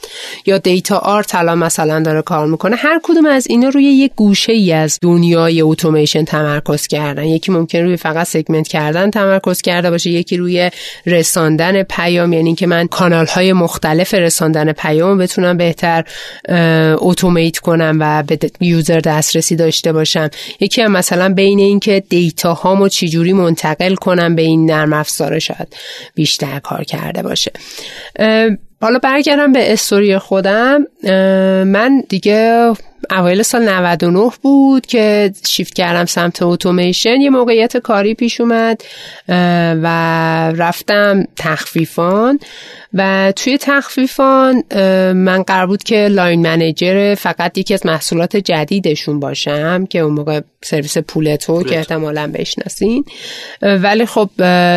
یا دیتا آرت الان مثلا داره کار می‌کنه. هر کدوم از اینا روی یه گوشه ای از دنیای اتوماسیون تمرکز کردن. یکی ممکن روی فقط segment کردن تمرکز کرده باشه یکی روی رساندن پیام. یعنی که من کانال های مختلف رساندن پیام بتونم بهتر اتومیت کنم و به یوزر دسترسی داشته باشم. یکی هم مثلا بین اینکه دیتا هامو چجوری منتقل کنم به این نرم افزار. شاید بیشتر کار کرده باشه. حالا برگردم به استوری خودم. من دیگه اوایل سال 99 بود که شیفت کردم سمت اتوماسیون. یه موقعیت کاری پیش اومد و رفتم تخفیفان. و توی تخفیفان من قرار بود که line manager فقط یکی از محصولات جدیدشون باشم که اون موقع سرویس پول تو که احتمالا بشناسین. ولی خب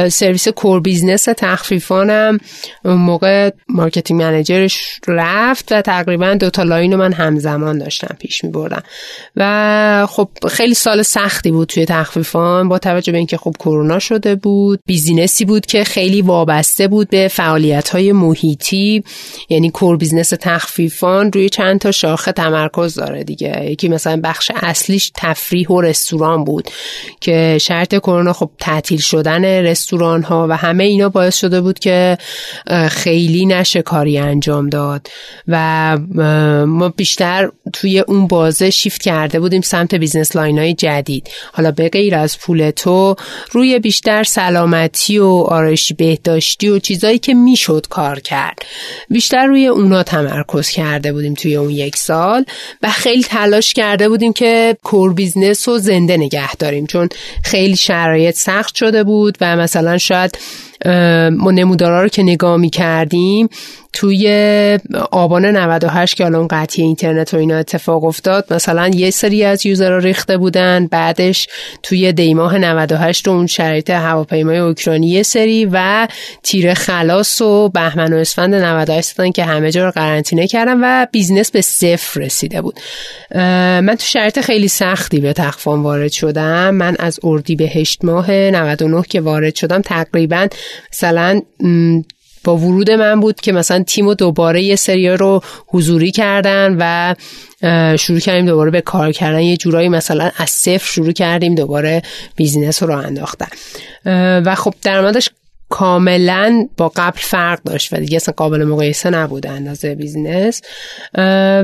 سرویس core business تخفیفانم اون موقع marketing manager ش رفت و تقریبا دوتا line رو من همزمان داشتم. داشتن پیش می بردن و خب خیلی سال سختی بود توی تخفیفان با توجه به اینکه خب کرونا شده بود. business ی بود که خیلی وابسته بود به فعالیت های محیطی. یعنی core business تخفیفان روی چند تا شاخه تمرکز داره دیگه. یکی مثلا بخش اصلیش تفریح و رستوران بود که شرط کرونا خب تعطیل شدن رستوران ها و همه اینا باعث شده بود که خیلی نشه کاری انجام داد. و ما بیشتر توی اون بازه شیفت کرده بودیم سمت business line های جدید. حالا به غیر از پول تو روی بیشتر سلامتی و آرایشی بهداشتی و چیزایی که می‌شد کار کرد. بیشتر روی اونا تمرکز کرده بودیم توی اون یک سال و خیلی تلاش کرده بودیم که core business رو زنده نگه داریم. چون خیلی شرایط سخت شده بود و مثلا شاید ما نمودارا رو که نگاه می کردیم توی آبان 98 که الان قطعی اینترنت و اینا اتفاق افتاد مثلا یه سری از user ها ریخته بودن بعدش توی دیماه 98 اون شرایط هواپیمای اوکراینی یه سری و تیر خلاص و بهمن و اسفند 98 دادن که همه جا رو قرنطینه کردن و business به صفر رسیده بود. من تو شرایط خیلی سختی به تخفیفان وارد شدم. من از اردیبهشت ماه 99 که وارد شدم تقریبا مثلا با ورود من بود که مثلا تیم و دوباره یه سری رو حضوری کردن و شروع کردیم دوباره به کار کردن. یه جورایی مثلا از صفر شروع کردیم دوباره business رو انداختن. و خب درآمدش کاملا با قبل فرق داشت و دیگه اصلا قابل مقایسه نبود اندازه business.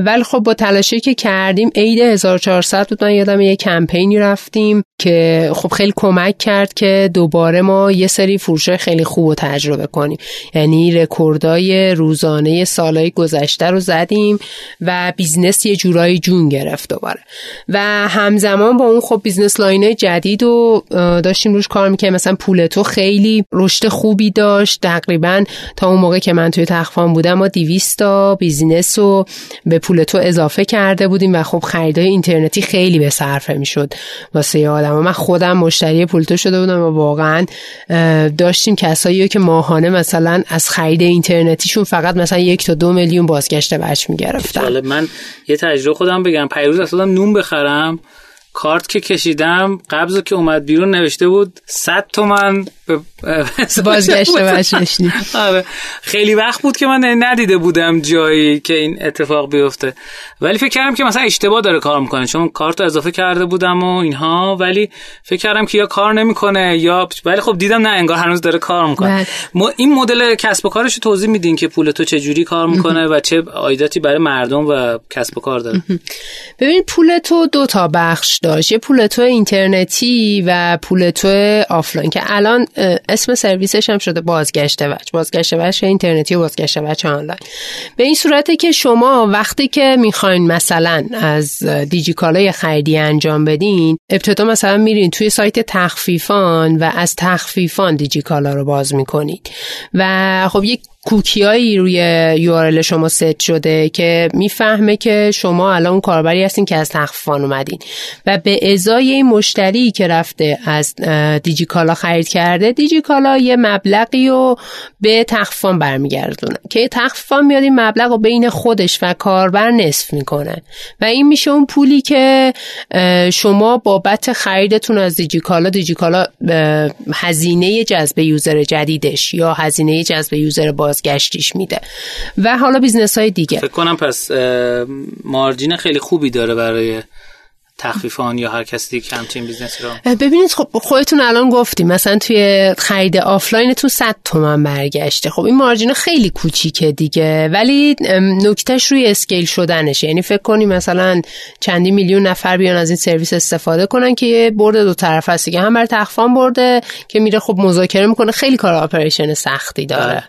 ولی خب با تلاشی که کردیم عید 1400 بود. من یادم یه کمپینی رفتیم که خب خیلی کمک کرد که دوباره ما یه سری فروش خیلی خوب و تجربه کنیم. یعنی رکوردای روزانه سالهای گذشته رو زدیم و business یه جورایی جون گرفت دوباره. و همزمان با اون خب business line های جدید رو داشتیم روش کار می‌کنیم مثلا پول تو خیلی رشد خوبی داشت. تقریبا تا اون موقع که من توی تخفیفان بودم ما 200 تا business رو به پول تو اضافه کرده بودیم و خب خریدای اینترنتی خیلی به صرفه می‌شد. واسه آدم. و من خودم مشتری پول تو شده بودم و واقعا داشتیم کسایی که ماهانه مثلا از خرید اینترنتیشون فقط مثلا یک تا دو میلیون بازگشت وجه می‌گرفتن. من یه تجربه خودم بگم. پیروز اصلا نون بخرم. کارت که کشیدم قبض که اومد بیرون نوشته بود 100 تومن. به بازگشت (laughs) آره. خیلی وقت بود که من ندیده بودم جایی که این اتفاق بیفته. ولی فکر کردم که مثلا اشتباه داره کار می‌کنه چون کارت اضافه کرده بودم و اینها ولی فکر کردم که یا کار نمی‌کنه یا ولی خب دیدم نه انگار هنوز داره کار می‌کنه. بله. این مدل کسب و کارش رو توضیح میدین که پول تو چه جوری کار می‌کنه و چه آیداتی برای مردم و کسب و کار داره. ببین پول تو دو تا بخش داشت. یه پول تو اینترنتی و پول تو آفلاین. که الان اسم سرویسش هم شده بازگشت وجه بازگشت وجه اینترنتی و بازگشت وجه آنلاین. به این صورته که شما وقتی که می‌خواین مثلا از دیجیکالای خریدی انجام بدین ابتدا مثلا میرین توی سایت تخفیفان و از تخفیفان دیجیکالا رو باز می‌کنید و خب یک کوکیایی روی یو شما ست شده که می‌فهمه که شما الان کاربری هستین که از تخفیفان اومدین. و به ازای این مشتری که رفته از دیجیکالا خرید کرده دیجیکالا یه مبلغی رو به تخفیفان برمیگردونه. که تخفیفان میاد این مبلغ رو بین خودش و کاربر نصف می‌کنه. و این میشه اون پولی که شما بابت خریدتون از دیجیکالا دیجیکالا هزینه جذب یوزر جدیدش یا هزینه جذب یوزر باز بازگشتیش میده. و حالا business های دیگه. فکر کنم پس margin خیلی خوبی داره برای تخفیفان یا هر کسی دیگه همچین business ی رو ببینید خب خودتون الان گفتیم مثلا توی خرید آفلاینتون 100 تومن برگشته. خب این margin خیلی کوچیکه دیگه. ولی نکتهش روی scale شدنشه. یعنی فکر کنی مثلا چندی میلیون نفر بیان از این سرویس استفاده کنن که یه برد دو طرف هست که هم بر تخفیفان برده که میره خب مذاکره می‌کنه. خیلی کار operation سختی داره.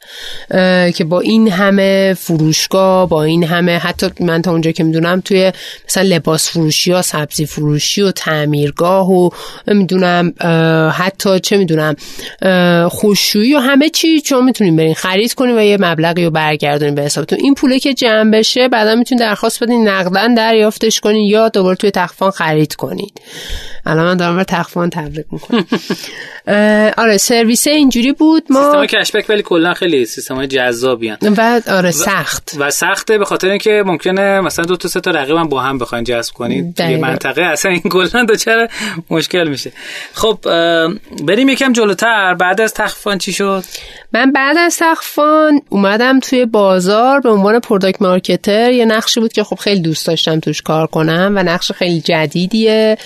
بله. که با این همه فروشگاه با این همه حتی من تا اونجا که می‌دونم توی مثلا لباس فروشی ها سبزی فروشی و تعمیرگاه و می‌دونم حتی چه می‌دونم خوششویی و همه چی چون می‌تونیم برین خرید کنیم و یه مبلغی رو برگردونیم به حسابتون. این پوله که جمع بشه بعدا می‌تونید درخواست بدین نقدن دریافتش کنین یا دوباره توی تخفان خرید کنید الان من دارم بر تخفان تبلیغ می‌کنم. آره سرویس اینجوری بود ما سیستم cashback ولی کلا خیلی سیستم های جذابی و آره سخت. و سخته به خاطر اینکه ممکنه مثلا دو تا سه تا رقیبم با هم بخواین جذب کنید یه منطقه اصلا این کلا دچار مشکل میشه. خب بریم یکم جلوتر. بعد از تخفیفان چی شد؟ من بعد از تخفیفان اومدم توی بازار به عنوان product marketer یه نقشی بود که خب خیلی دوست داشتم توش کار کنم و نقش خیلی جدیدیه.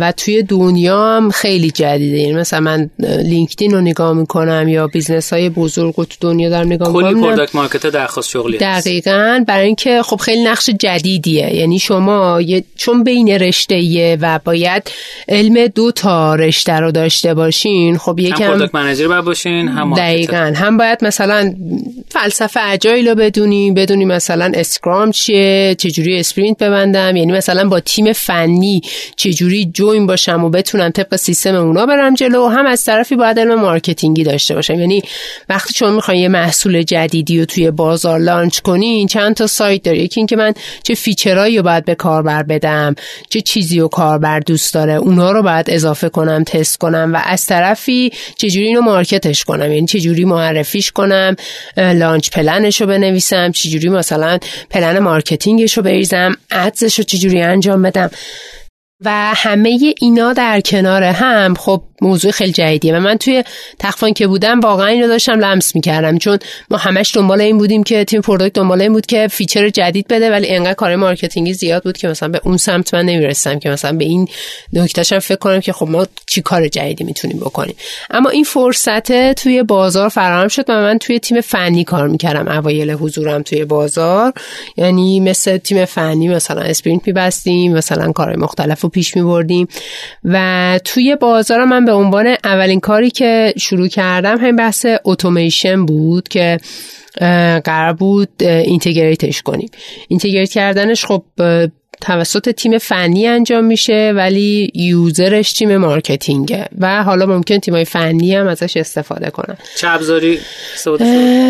و توی دنیا هم خیلی جدیده. یعنی مثلا من لینکدین رو نگاه می‌کنم یا business های بزرگ رو تو دنیا دارم نگاه می‌کنم. کلی پروداکت marketer درخواست شغلی دقیقا. برای اینکه خب خیلی نقش جدیدیه. یعنی شما یه چون بین رشته و باید علم دو تا رشته رو داشته باشین خب یکم هم پروداکت manager باشین هم دقیقا. هم باید مثلا فلسفه agile رو بدونی بدونی مثلا Scrum چیه چجوری sprint ببندم یعنی مثلا با تیم فنی چجوری join باشم و بتونم طبق سیستم اونا برم جلو هم از طرفی باید علم marketing ی داشته باشم. یعنی وقتی شما می‌خواین یه محصول جدیدی رو توی بازار launch کنین چند تا سایت داره. یکی اینکه من چه feature هایی رو باید به کاربر بدم چه چیزی رو کاربر دوست داره اونا رو باید اضافه کنم تست کنم و از طرفی چجوری اینو market ش کنم. یعنی چجوری معرفیش کنم launch plan ش رو بنویسم چجوری مثلا plan marketing ش رو بریزم ads ش رو چجوری انجام بدم. و همه اینا در کنار هم خب موضوع خیلی جدیدیه و من توی تخفیفان که بودم واقعا اینو داشتم لمس می‌کردم چون ما همش دنبال این بودیم که تیم product دنبال این بود که feature جدید بده ولی انقدر کار marketing ی زیاد بود که مثلا به اون سمت من نمی‌رسم که مثلا به این نکتهش فکر کنم که خب ما چی کار جدیدی می‌تونیم بکنیم. اما این فرصت توی بازار فراهم شد و من توی تیم فنی کار می‌کردم اوایل حضورم توی بازار. یعنی مثل تیم فنی مثلا sprint میبستیم مثلا کار مختلف رو پیش میبردیم. و توی بازار من به عنوان اولین کاری که شروع کردم همین بحث اتوماسیون بود که قرار بود integrate ش کنیم. integrate کردنش خب توسط تیم فنی انجام میشه ولی user ش تیم marketing ه. و حالا ممکن تیمای فنی هم ازش استفاده کنن. چه ابزاری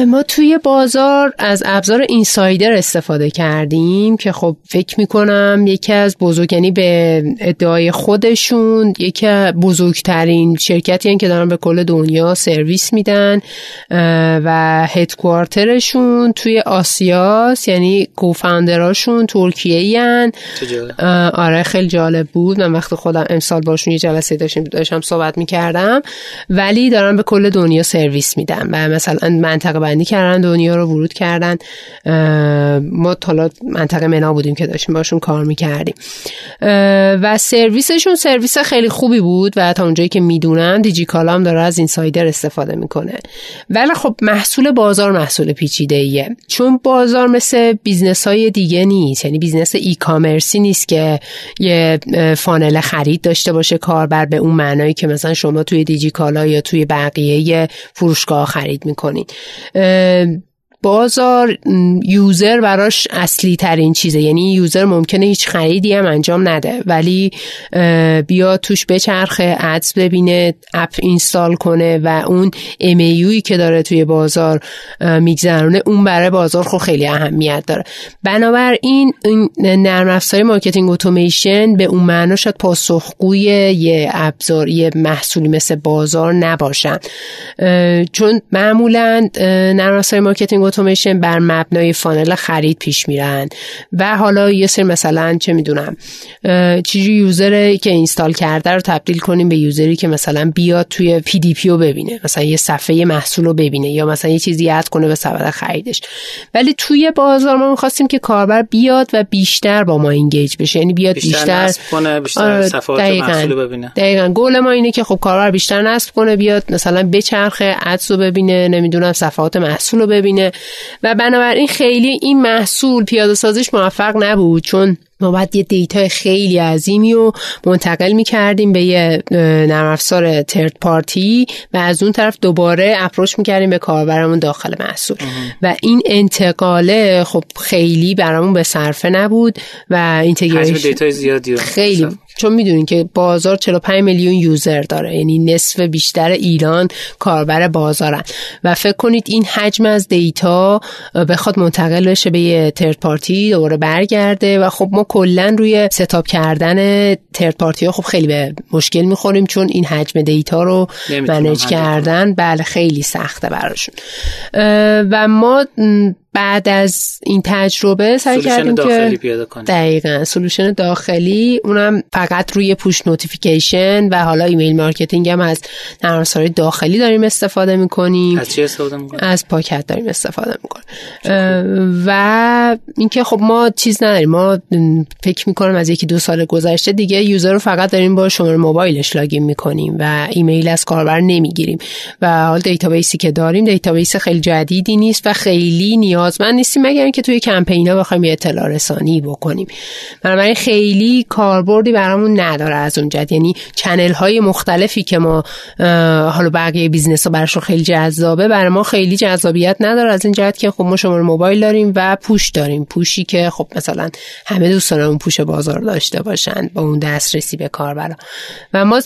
ما توی بازار از ابزار اینسایدر استفاده کردیم که خب فکر می‌کنم یکی از بزرگ یعنی به ادعای خودشون یکی بزرگترین شرکتی که دارن به کل دنیا سرویس میدن و هدکوارترشون توی آسیاس یعنی کوفاندراشون ترکیه آره خیلی جالب بود. من وقت خودم امسال باشون یه جلسه داشتم داشتم صحبت می‌کردم. ولی دارم به کل دنیا سرویس میدم و مثلا منطقه بندی کردن دنیا رو ورود کردن. ما حالا منطقه منا بودیم که داشتیم باشون کار می‌کردیم. و سرویسشون سرویس خیلی خوبی بود و تا اونجایی که می‌دونم دیجی کالام داره از اینسایدر استفاده می‌کنه. ولی خب محصول بازار محصول پیچیده ایه چون بازار مثل business های دیگه نیست یعنی business e-commerce ی نیست که یه funnel خرید داشته باشه کاربر به اون معنایی که مثلا شما توی دیجیکالا یا توی بقیه فروشگاه خرید می‌کنید بازار user براش اصلی ترین چیزه. یعنی user ممکنه هیچ خریدی هم انجام نده. ولی بیا توش بچرخه ads ببینه app install کنه و اون time ی که داره توی بازار میگذرونه اون برای بازار خب خیلی اهمیت داره. بنابراین این نرم افزار marketing اتوماسیون به اون معنا شاید پاسخگوی یه ابزار یه محصولی مثل بازار نباشن. چون معمولا نرم افزار marketing اتوماسیون بر مبنای funnel خرید پیش میرن و حالا یه سر مثلا چه می‌دونم چیزی user که install کرده رو تبدیل کنیم به user ی که مثلا بیاد توی PDP رو ببینه مثلا یه صفحه محصول رو ببینه یا مثلا یه چیزی add کنه به سبد خریدش. ولی توی بازار ما می‌خواستیم که کاربر بیاد و بیشتر با ما اینگیج بشه یعنی بیاد بیشتر, بیشتر کنه بیشتر آره، صفحات محصول ببینه. دقیقاً. گل ما اینه که خب کاربر بیشتر نصب کنه بیاد مثلا بچرخه ادز رو ببینه نمی‌دونم صفحات محصول رو ببینه. و بنابراین خیلی این محصول پیاده سازیش موفق نبود چون ما باید یه دیتا خیلی عظیمی رو منتقل می کردیم به یه نرم افزار ترد پارتی و از اون طرف دوباره approach می کردیم به کاربرمون داخل محصول. و این انتقاله خب خیلی برامون به صرفه نبود و integration زیادی خیلی چون می‌دونین که بازار 45 میلیون user داره یعنی نصف بیشتر ایران کاربر بازارن. و فکر کنید این حجم از data بخواد منتقل بشه به یه third party دوباره برگرده و خب ما کلا روی setup کردن third party ها خب خیلی به مشکل می‌خوریم چون این حجم data رو manage کردن. بله خیلی سخته براشون. و ما بعد از این تجربه سعی کردیم که دقیقا solution داخلی. اونم فقط روی push notification و حالا email marketing هم از نرم داخلی داریم استفاده می‌کنیم. از چی استفاده می‌کنیم؟ از پاکت داریم استفاده می‌کنیم. و اینکه خب ما چیز نداریم. ما فکر می‌کنم از یکی دو سال گذشته دیگه user رو فقط داریم با شماره موبایلش login می‌کنیم و ایمیل از کاربر نمی‌گیریم. و حال database ی که داریم database خیلی جدیدی نیست و خیلی نیازمند نیستیم مگر اینکه توی کمپینا بخوایم اطلاع رسانی بکنیم. بنابراین خیلی کاربردی برامون نداره از اون جهت. یعنی channel های مختلفی که ما حالا بقیه business ها براشون خیلی جذابه برای ما خیلی جذابیت نداره از این جهت که خب ما شماره موبایل داریم و push داریم. push ی که خب مثلا همه دوستان اون push بازار داشته باشن با اون دسترسی به کاربرا و ما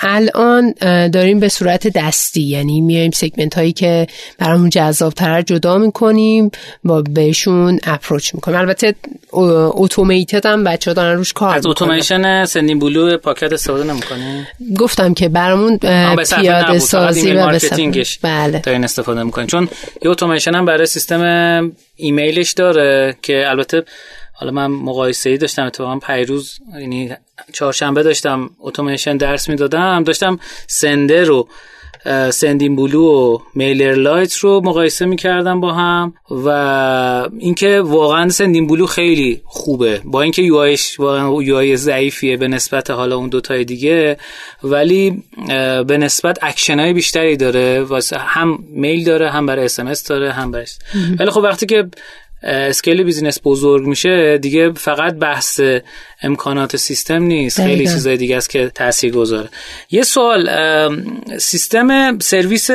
الان داریم به صورت دستی یعنی میایم segment هایی که برامون جذاب تر جدا می‌کنیم با بهشون approach می‌کنیم. البته اتوماتیک هم بچه ها دارن روش کار از اتوماسیون سندین بلو پاکت استفاده نمی‌کنی؟ گفتم که برامون پیاده سازی و marketing ش بله. دارین استفاده می‌کنین. چون یه اتوماسیون هم برای سیستم ایمیلش داره که البته حالا من مقایسه ای داشتم اتفاقا پیروز یعنی چهارشنبه داشتم اتوماسیون درس می‌دادم. داشتم Sender رو Sendinblue و MailerLite رو مقایسه می‌کردم با هم و اینکه واقعا Sendinblue خیلی خوبه. با اینکه UI ش واقعا UI ضعیفیه به نسبت حالا اون دوتای دیگه ولی به نسبت اکشن های بیشتری داره. واسه هم mail داره هم برای SMS داره هم برای ولی خب وقتی که scale business بزرگ میشه دیگه فقط بحث امکانات سیستم نیست. خیلی چیزای دیگه است که تاثیر گذاره یه سوال سیستم سرویس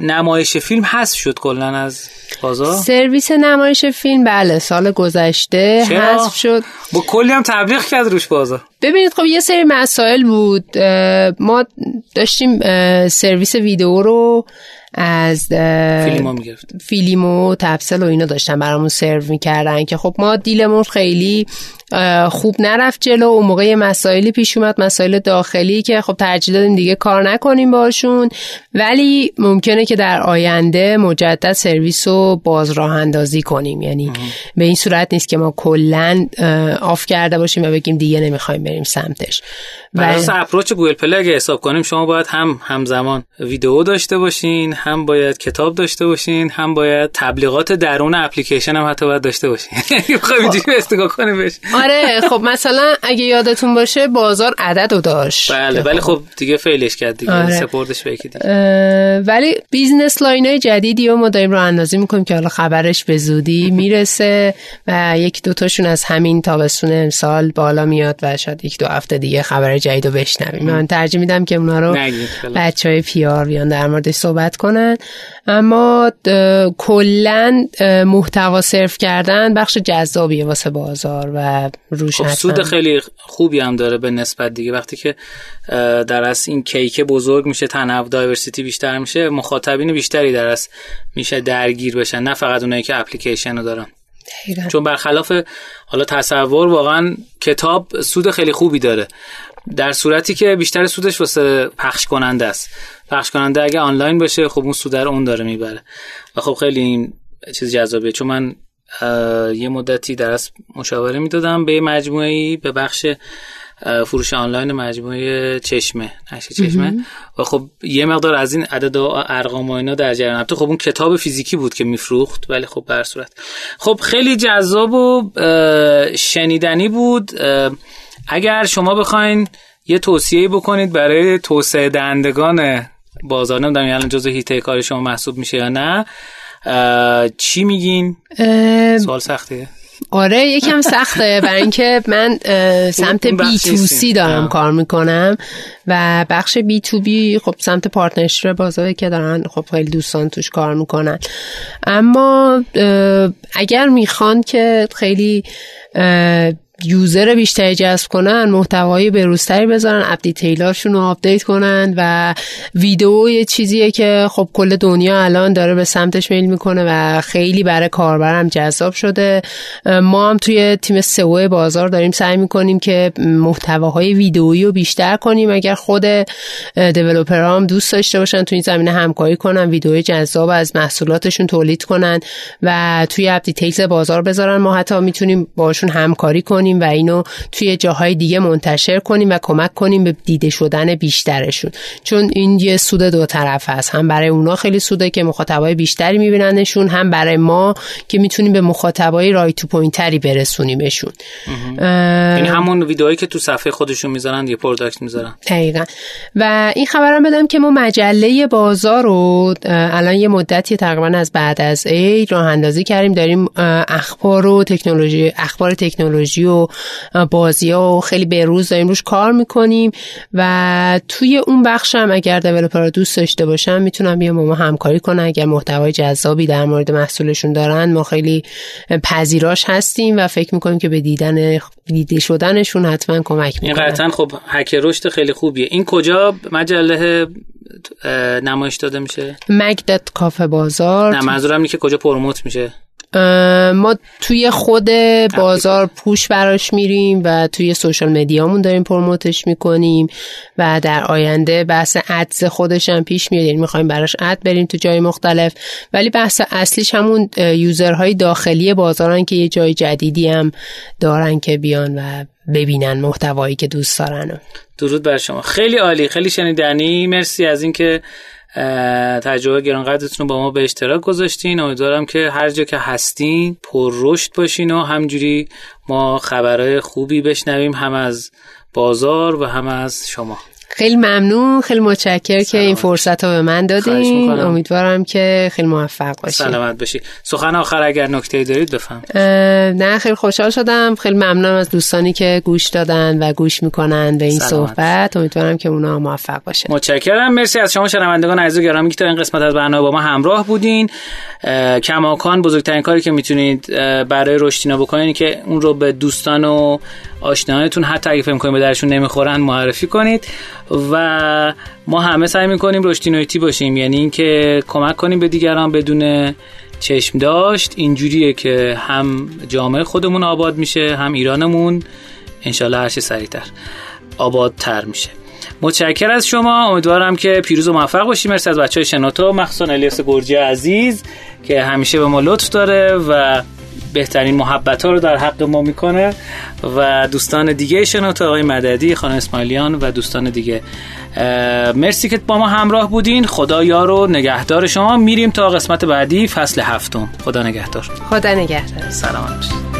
نمایش فیلم هست شد کلا از بازار؟ سرویس نمایش فیلم بله سال گذشته حذف شد. با کلی هم تبلیغ کرد روش بازار. ببینید خب یه سری مسائل بود. ما داشتیم سرویس ویدیو رو از فیلیمو می‌گرفت فیلیمو تپسل و اینا داشتن برامون سرو می‌کردن که خب ما deal مون خیلی خوب نرفت جلو. اون موقع مسائلی پیش اومد مسائل داخلی که خب ترجیح دادیم دیگه کار نکنیم باشون. ولی ممکنه که در آینده مجدد سرویس رو باز راه اندازی کنیم. یعنی به این صورت نیست که ما کلا off کرده باشیم و بگیم دیگه نمی‌خوایم بریم سمتش. برای approach Google Play اگه حساب کنیم شما باید هم همزمان ویدیو داشته باشین هم باید کتاب داشته باشین هم باید تبلیغات درون اپلیکیشن هم حتی باید داشته باشین. (laughs) یعنی استفاده کنیم بشه آره خب مثلا اگه یادتون باشه بازار عدد رو داشت. بله ولی خب دیگه fail ش کرد دیگه آره. support ش به ولی business line های جدیدی رو ما داریم راه اندازی می‌کنیم که حالا خبرش به زودی می‌رسه و یک دوتاشون از همین تابستون امسال بالا میاد و شاید یک دو هفته دیگه خبر جدید رو بشنویم. من ترجیح میدم که اونا رو بچه های پیار بیان در موردش صحبت کنن. اما کلا محتوا صرف کردن بخش جذابیه واسه بازار و روش خب سود خیلی خوبی هم داره به نسبت دیگه. وقتی که در از این کیک بزرگ میشه تنوع دایورسیتی بیشتر میشه مخاطبین بیشتری در از میشه درگیر بشن. نه فقط اونایی که اپلیکیشن رو دارن. چون برخلاف حالا تصور واقعا کتاب سود خیلی خوبی داره. در صورتی که بیشتر سودش واسه پخش کننده است. پخش کننده اگه آنلاین باشه خب اون سود رو اون داره می‌بره. و خب خیلی این چیز جذابیه. چون من یه مدتی درس مشاوره می‌دادم به مجموعه ای به بخش فروش آنلاین مجموعه چشمه نشه چشمه. و خب یه مقدار از این عدد ارقام و اینا در جریان. خب اون کتاب فیزیکی بود که میفروخت ولی خب بر صورت. خب خیلی جذاب و شنیدنی بود. اگر شما بخواین یه توصیه بکنید برای توسعه دهندگان بازار نمی‌دونم الان جزء حیطه کار شما محسوب میشه یا نه چی میگین؟ سوال سختیه آره یکم سخته برای اینکه من (laughs) سمت B2C دارم کار می‌کنم و بخش B2B خب سمت partnership بازاره که دارن خب خیلی دوستان توش کار می‌کنن. اما اگر می‌خوان که خیلی user بیشتری جذب کنن محتوایی بروزتری بذارن app detail اشون رو update کنن و ویدیو یه چیزیه که خب کل دنیا الان داره به سمتش میل می‌کنه و خیلی برای کاربرم جذاب شده. ما هم توی تیم SEO بازار داریم سعی می‌کنیم که محتواهای ویدئویی رو بیشتر کنیم. اگر خود developer هم دوست داشته باشن توی این زمینه همکاری کنن ویدیوی جذاب از محصولاتشون تولید کنن و توی app details بازار بذارن ما حتی می‌تونیم باشون همکاری کنیم. و اینو توی جاهای دیگه منتشر کنیم و کمک کنیم به دیده شدن بیشترشون. چون این یه سود دو طرف هست هم برای اونا خیلی سوده که مخاطبای بیشتری میبیننشون هم برای ما که می‌تونیم به مخاطبای right to point تری برسونیمشون. این همون ویدئویی که تو صفحه خودشون می‌ذارن یه پروداکت می‌ذارن. دقیقا. و این خبرم بدم که ما مجله بازار رو الان یه مدتی تقریبا از بعد از ای راه اندازی کردیم. داریم اخبار و تکنولوژی اخبار تکنولوژی و بازی ها و خیلی به روز داریم روش کار می‌کنیم و توی اون بخش هم اگر دیولپر دوست داشته باشن می‌تونم بیام با ما همکاری کنن. اگر محتوای جذابی در مورد محصولشون دارن ما خیلی پذیراش هستیم و فکر می‌کنیم که به دیدن دیده شدنشون حتما کمک می‌کنه. این قطعا خب هک رشد خیلی خوبیه. این کجا مجله نمایش داده میشه؟ مگدت کافه بازار. نه منظورم اینه که کجا پروموت میشه. ما توی خود بازار پوش براش میریم و توی سوشال مدیامون داریم پروموتش می‌کنیم و در آینده بحث ادز خودش هم پیش میاد یعنی می‌خوایم براش اد بریم تو جای مختلف. ولی بحث اصلیش همون یوزرهای داخلی بازارن که یه جای جدیدی هم دارن که بیان و ببینن محتوایی که دوست دارن. درود بر شما. خیلی عالی. خیلی شنیدنی. مرسی از اینکه تجربه گرانقدرتون رو با ما به اشتراک گذاشتین. امیدوارم که هر جا که هستین پر رشد باشین و همجوری ما خبرهای خوبی بشنویم هم از بازار و هم از شما. خیلی ممنون خیلی متشکر که این فرصت رو به من دادین امیدوارم که خیلی موفق باشید سلامت باشی. سخن آخر اگر نکته دارید بفهم. نه خیلی خوشحال شدم. خیلی ممنونم از دوستانی که گوش دادن و گوش می‌کنن به این سلامت. صحبت. امیدوارم که اونا موفق باشه. متشکرم. مرسی از شما شنوندگان عزیز و گرامی که تا این قسمت از برنامه با ما همراه بودین. کماکان بزرگترین کاری که می‌تونید برای رشدینا بکنین که اون رو به دوستان و آشناهاتون حتی اگه فکر کنید به درشون نمی‌خورن معرفی کنید. و ما همه سعی می‌کنیم رشدی باشیم. یعنی اینکه کمک کنیم به دیگران بدون چشم داشت. اینجوریه که هم جامعه خودمون آباد میشه هم ایرانمون انشالله هرچه سریعتر آبادتر میشه. متشکر از شما. امیدوارم که پیروز و موفق باشیم مرسی از بچه های شناتو مخصوصا الیاس گرجی عزیز که همیشه به ما لطف داره و بهترین محبت ها رو در حق ما می‌کنه و دوستان دیگه شنوتو آقای مددی خانه اسماعیلیان و دوستان دیگه. مرسی که با ما همراه بودین. خدا یار و نگهدار شما. میریم تا قسمت بعدی فصل هفتم. خدا نگهدار. خدا نگهدار. سلام.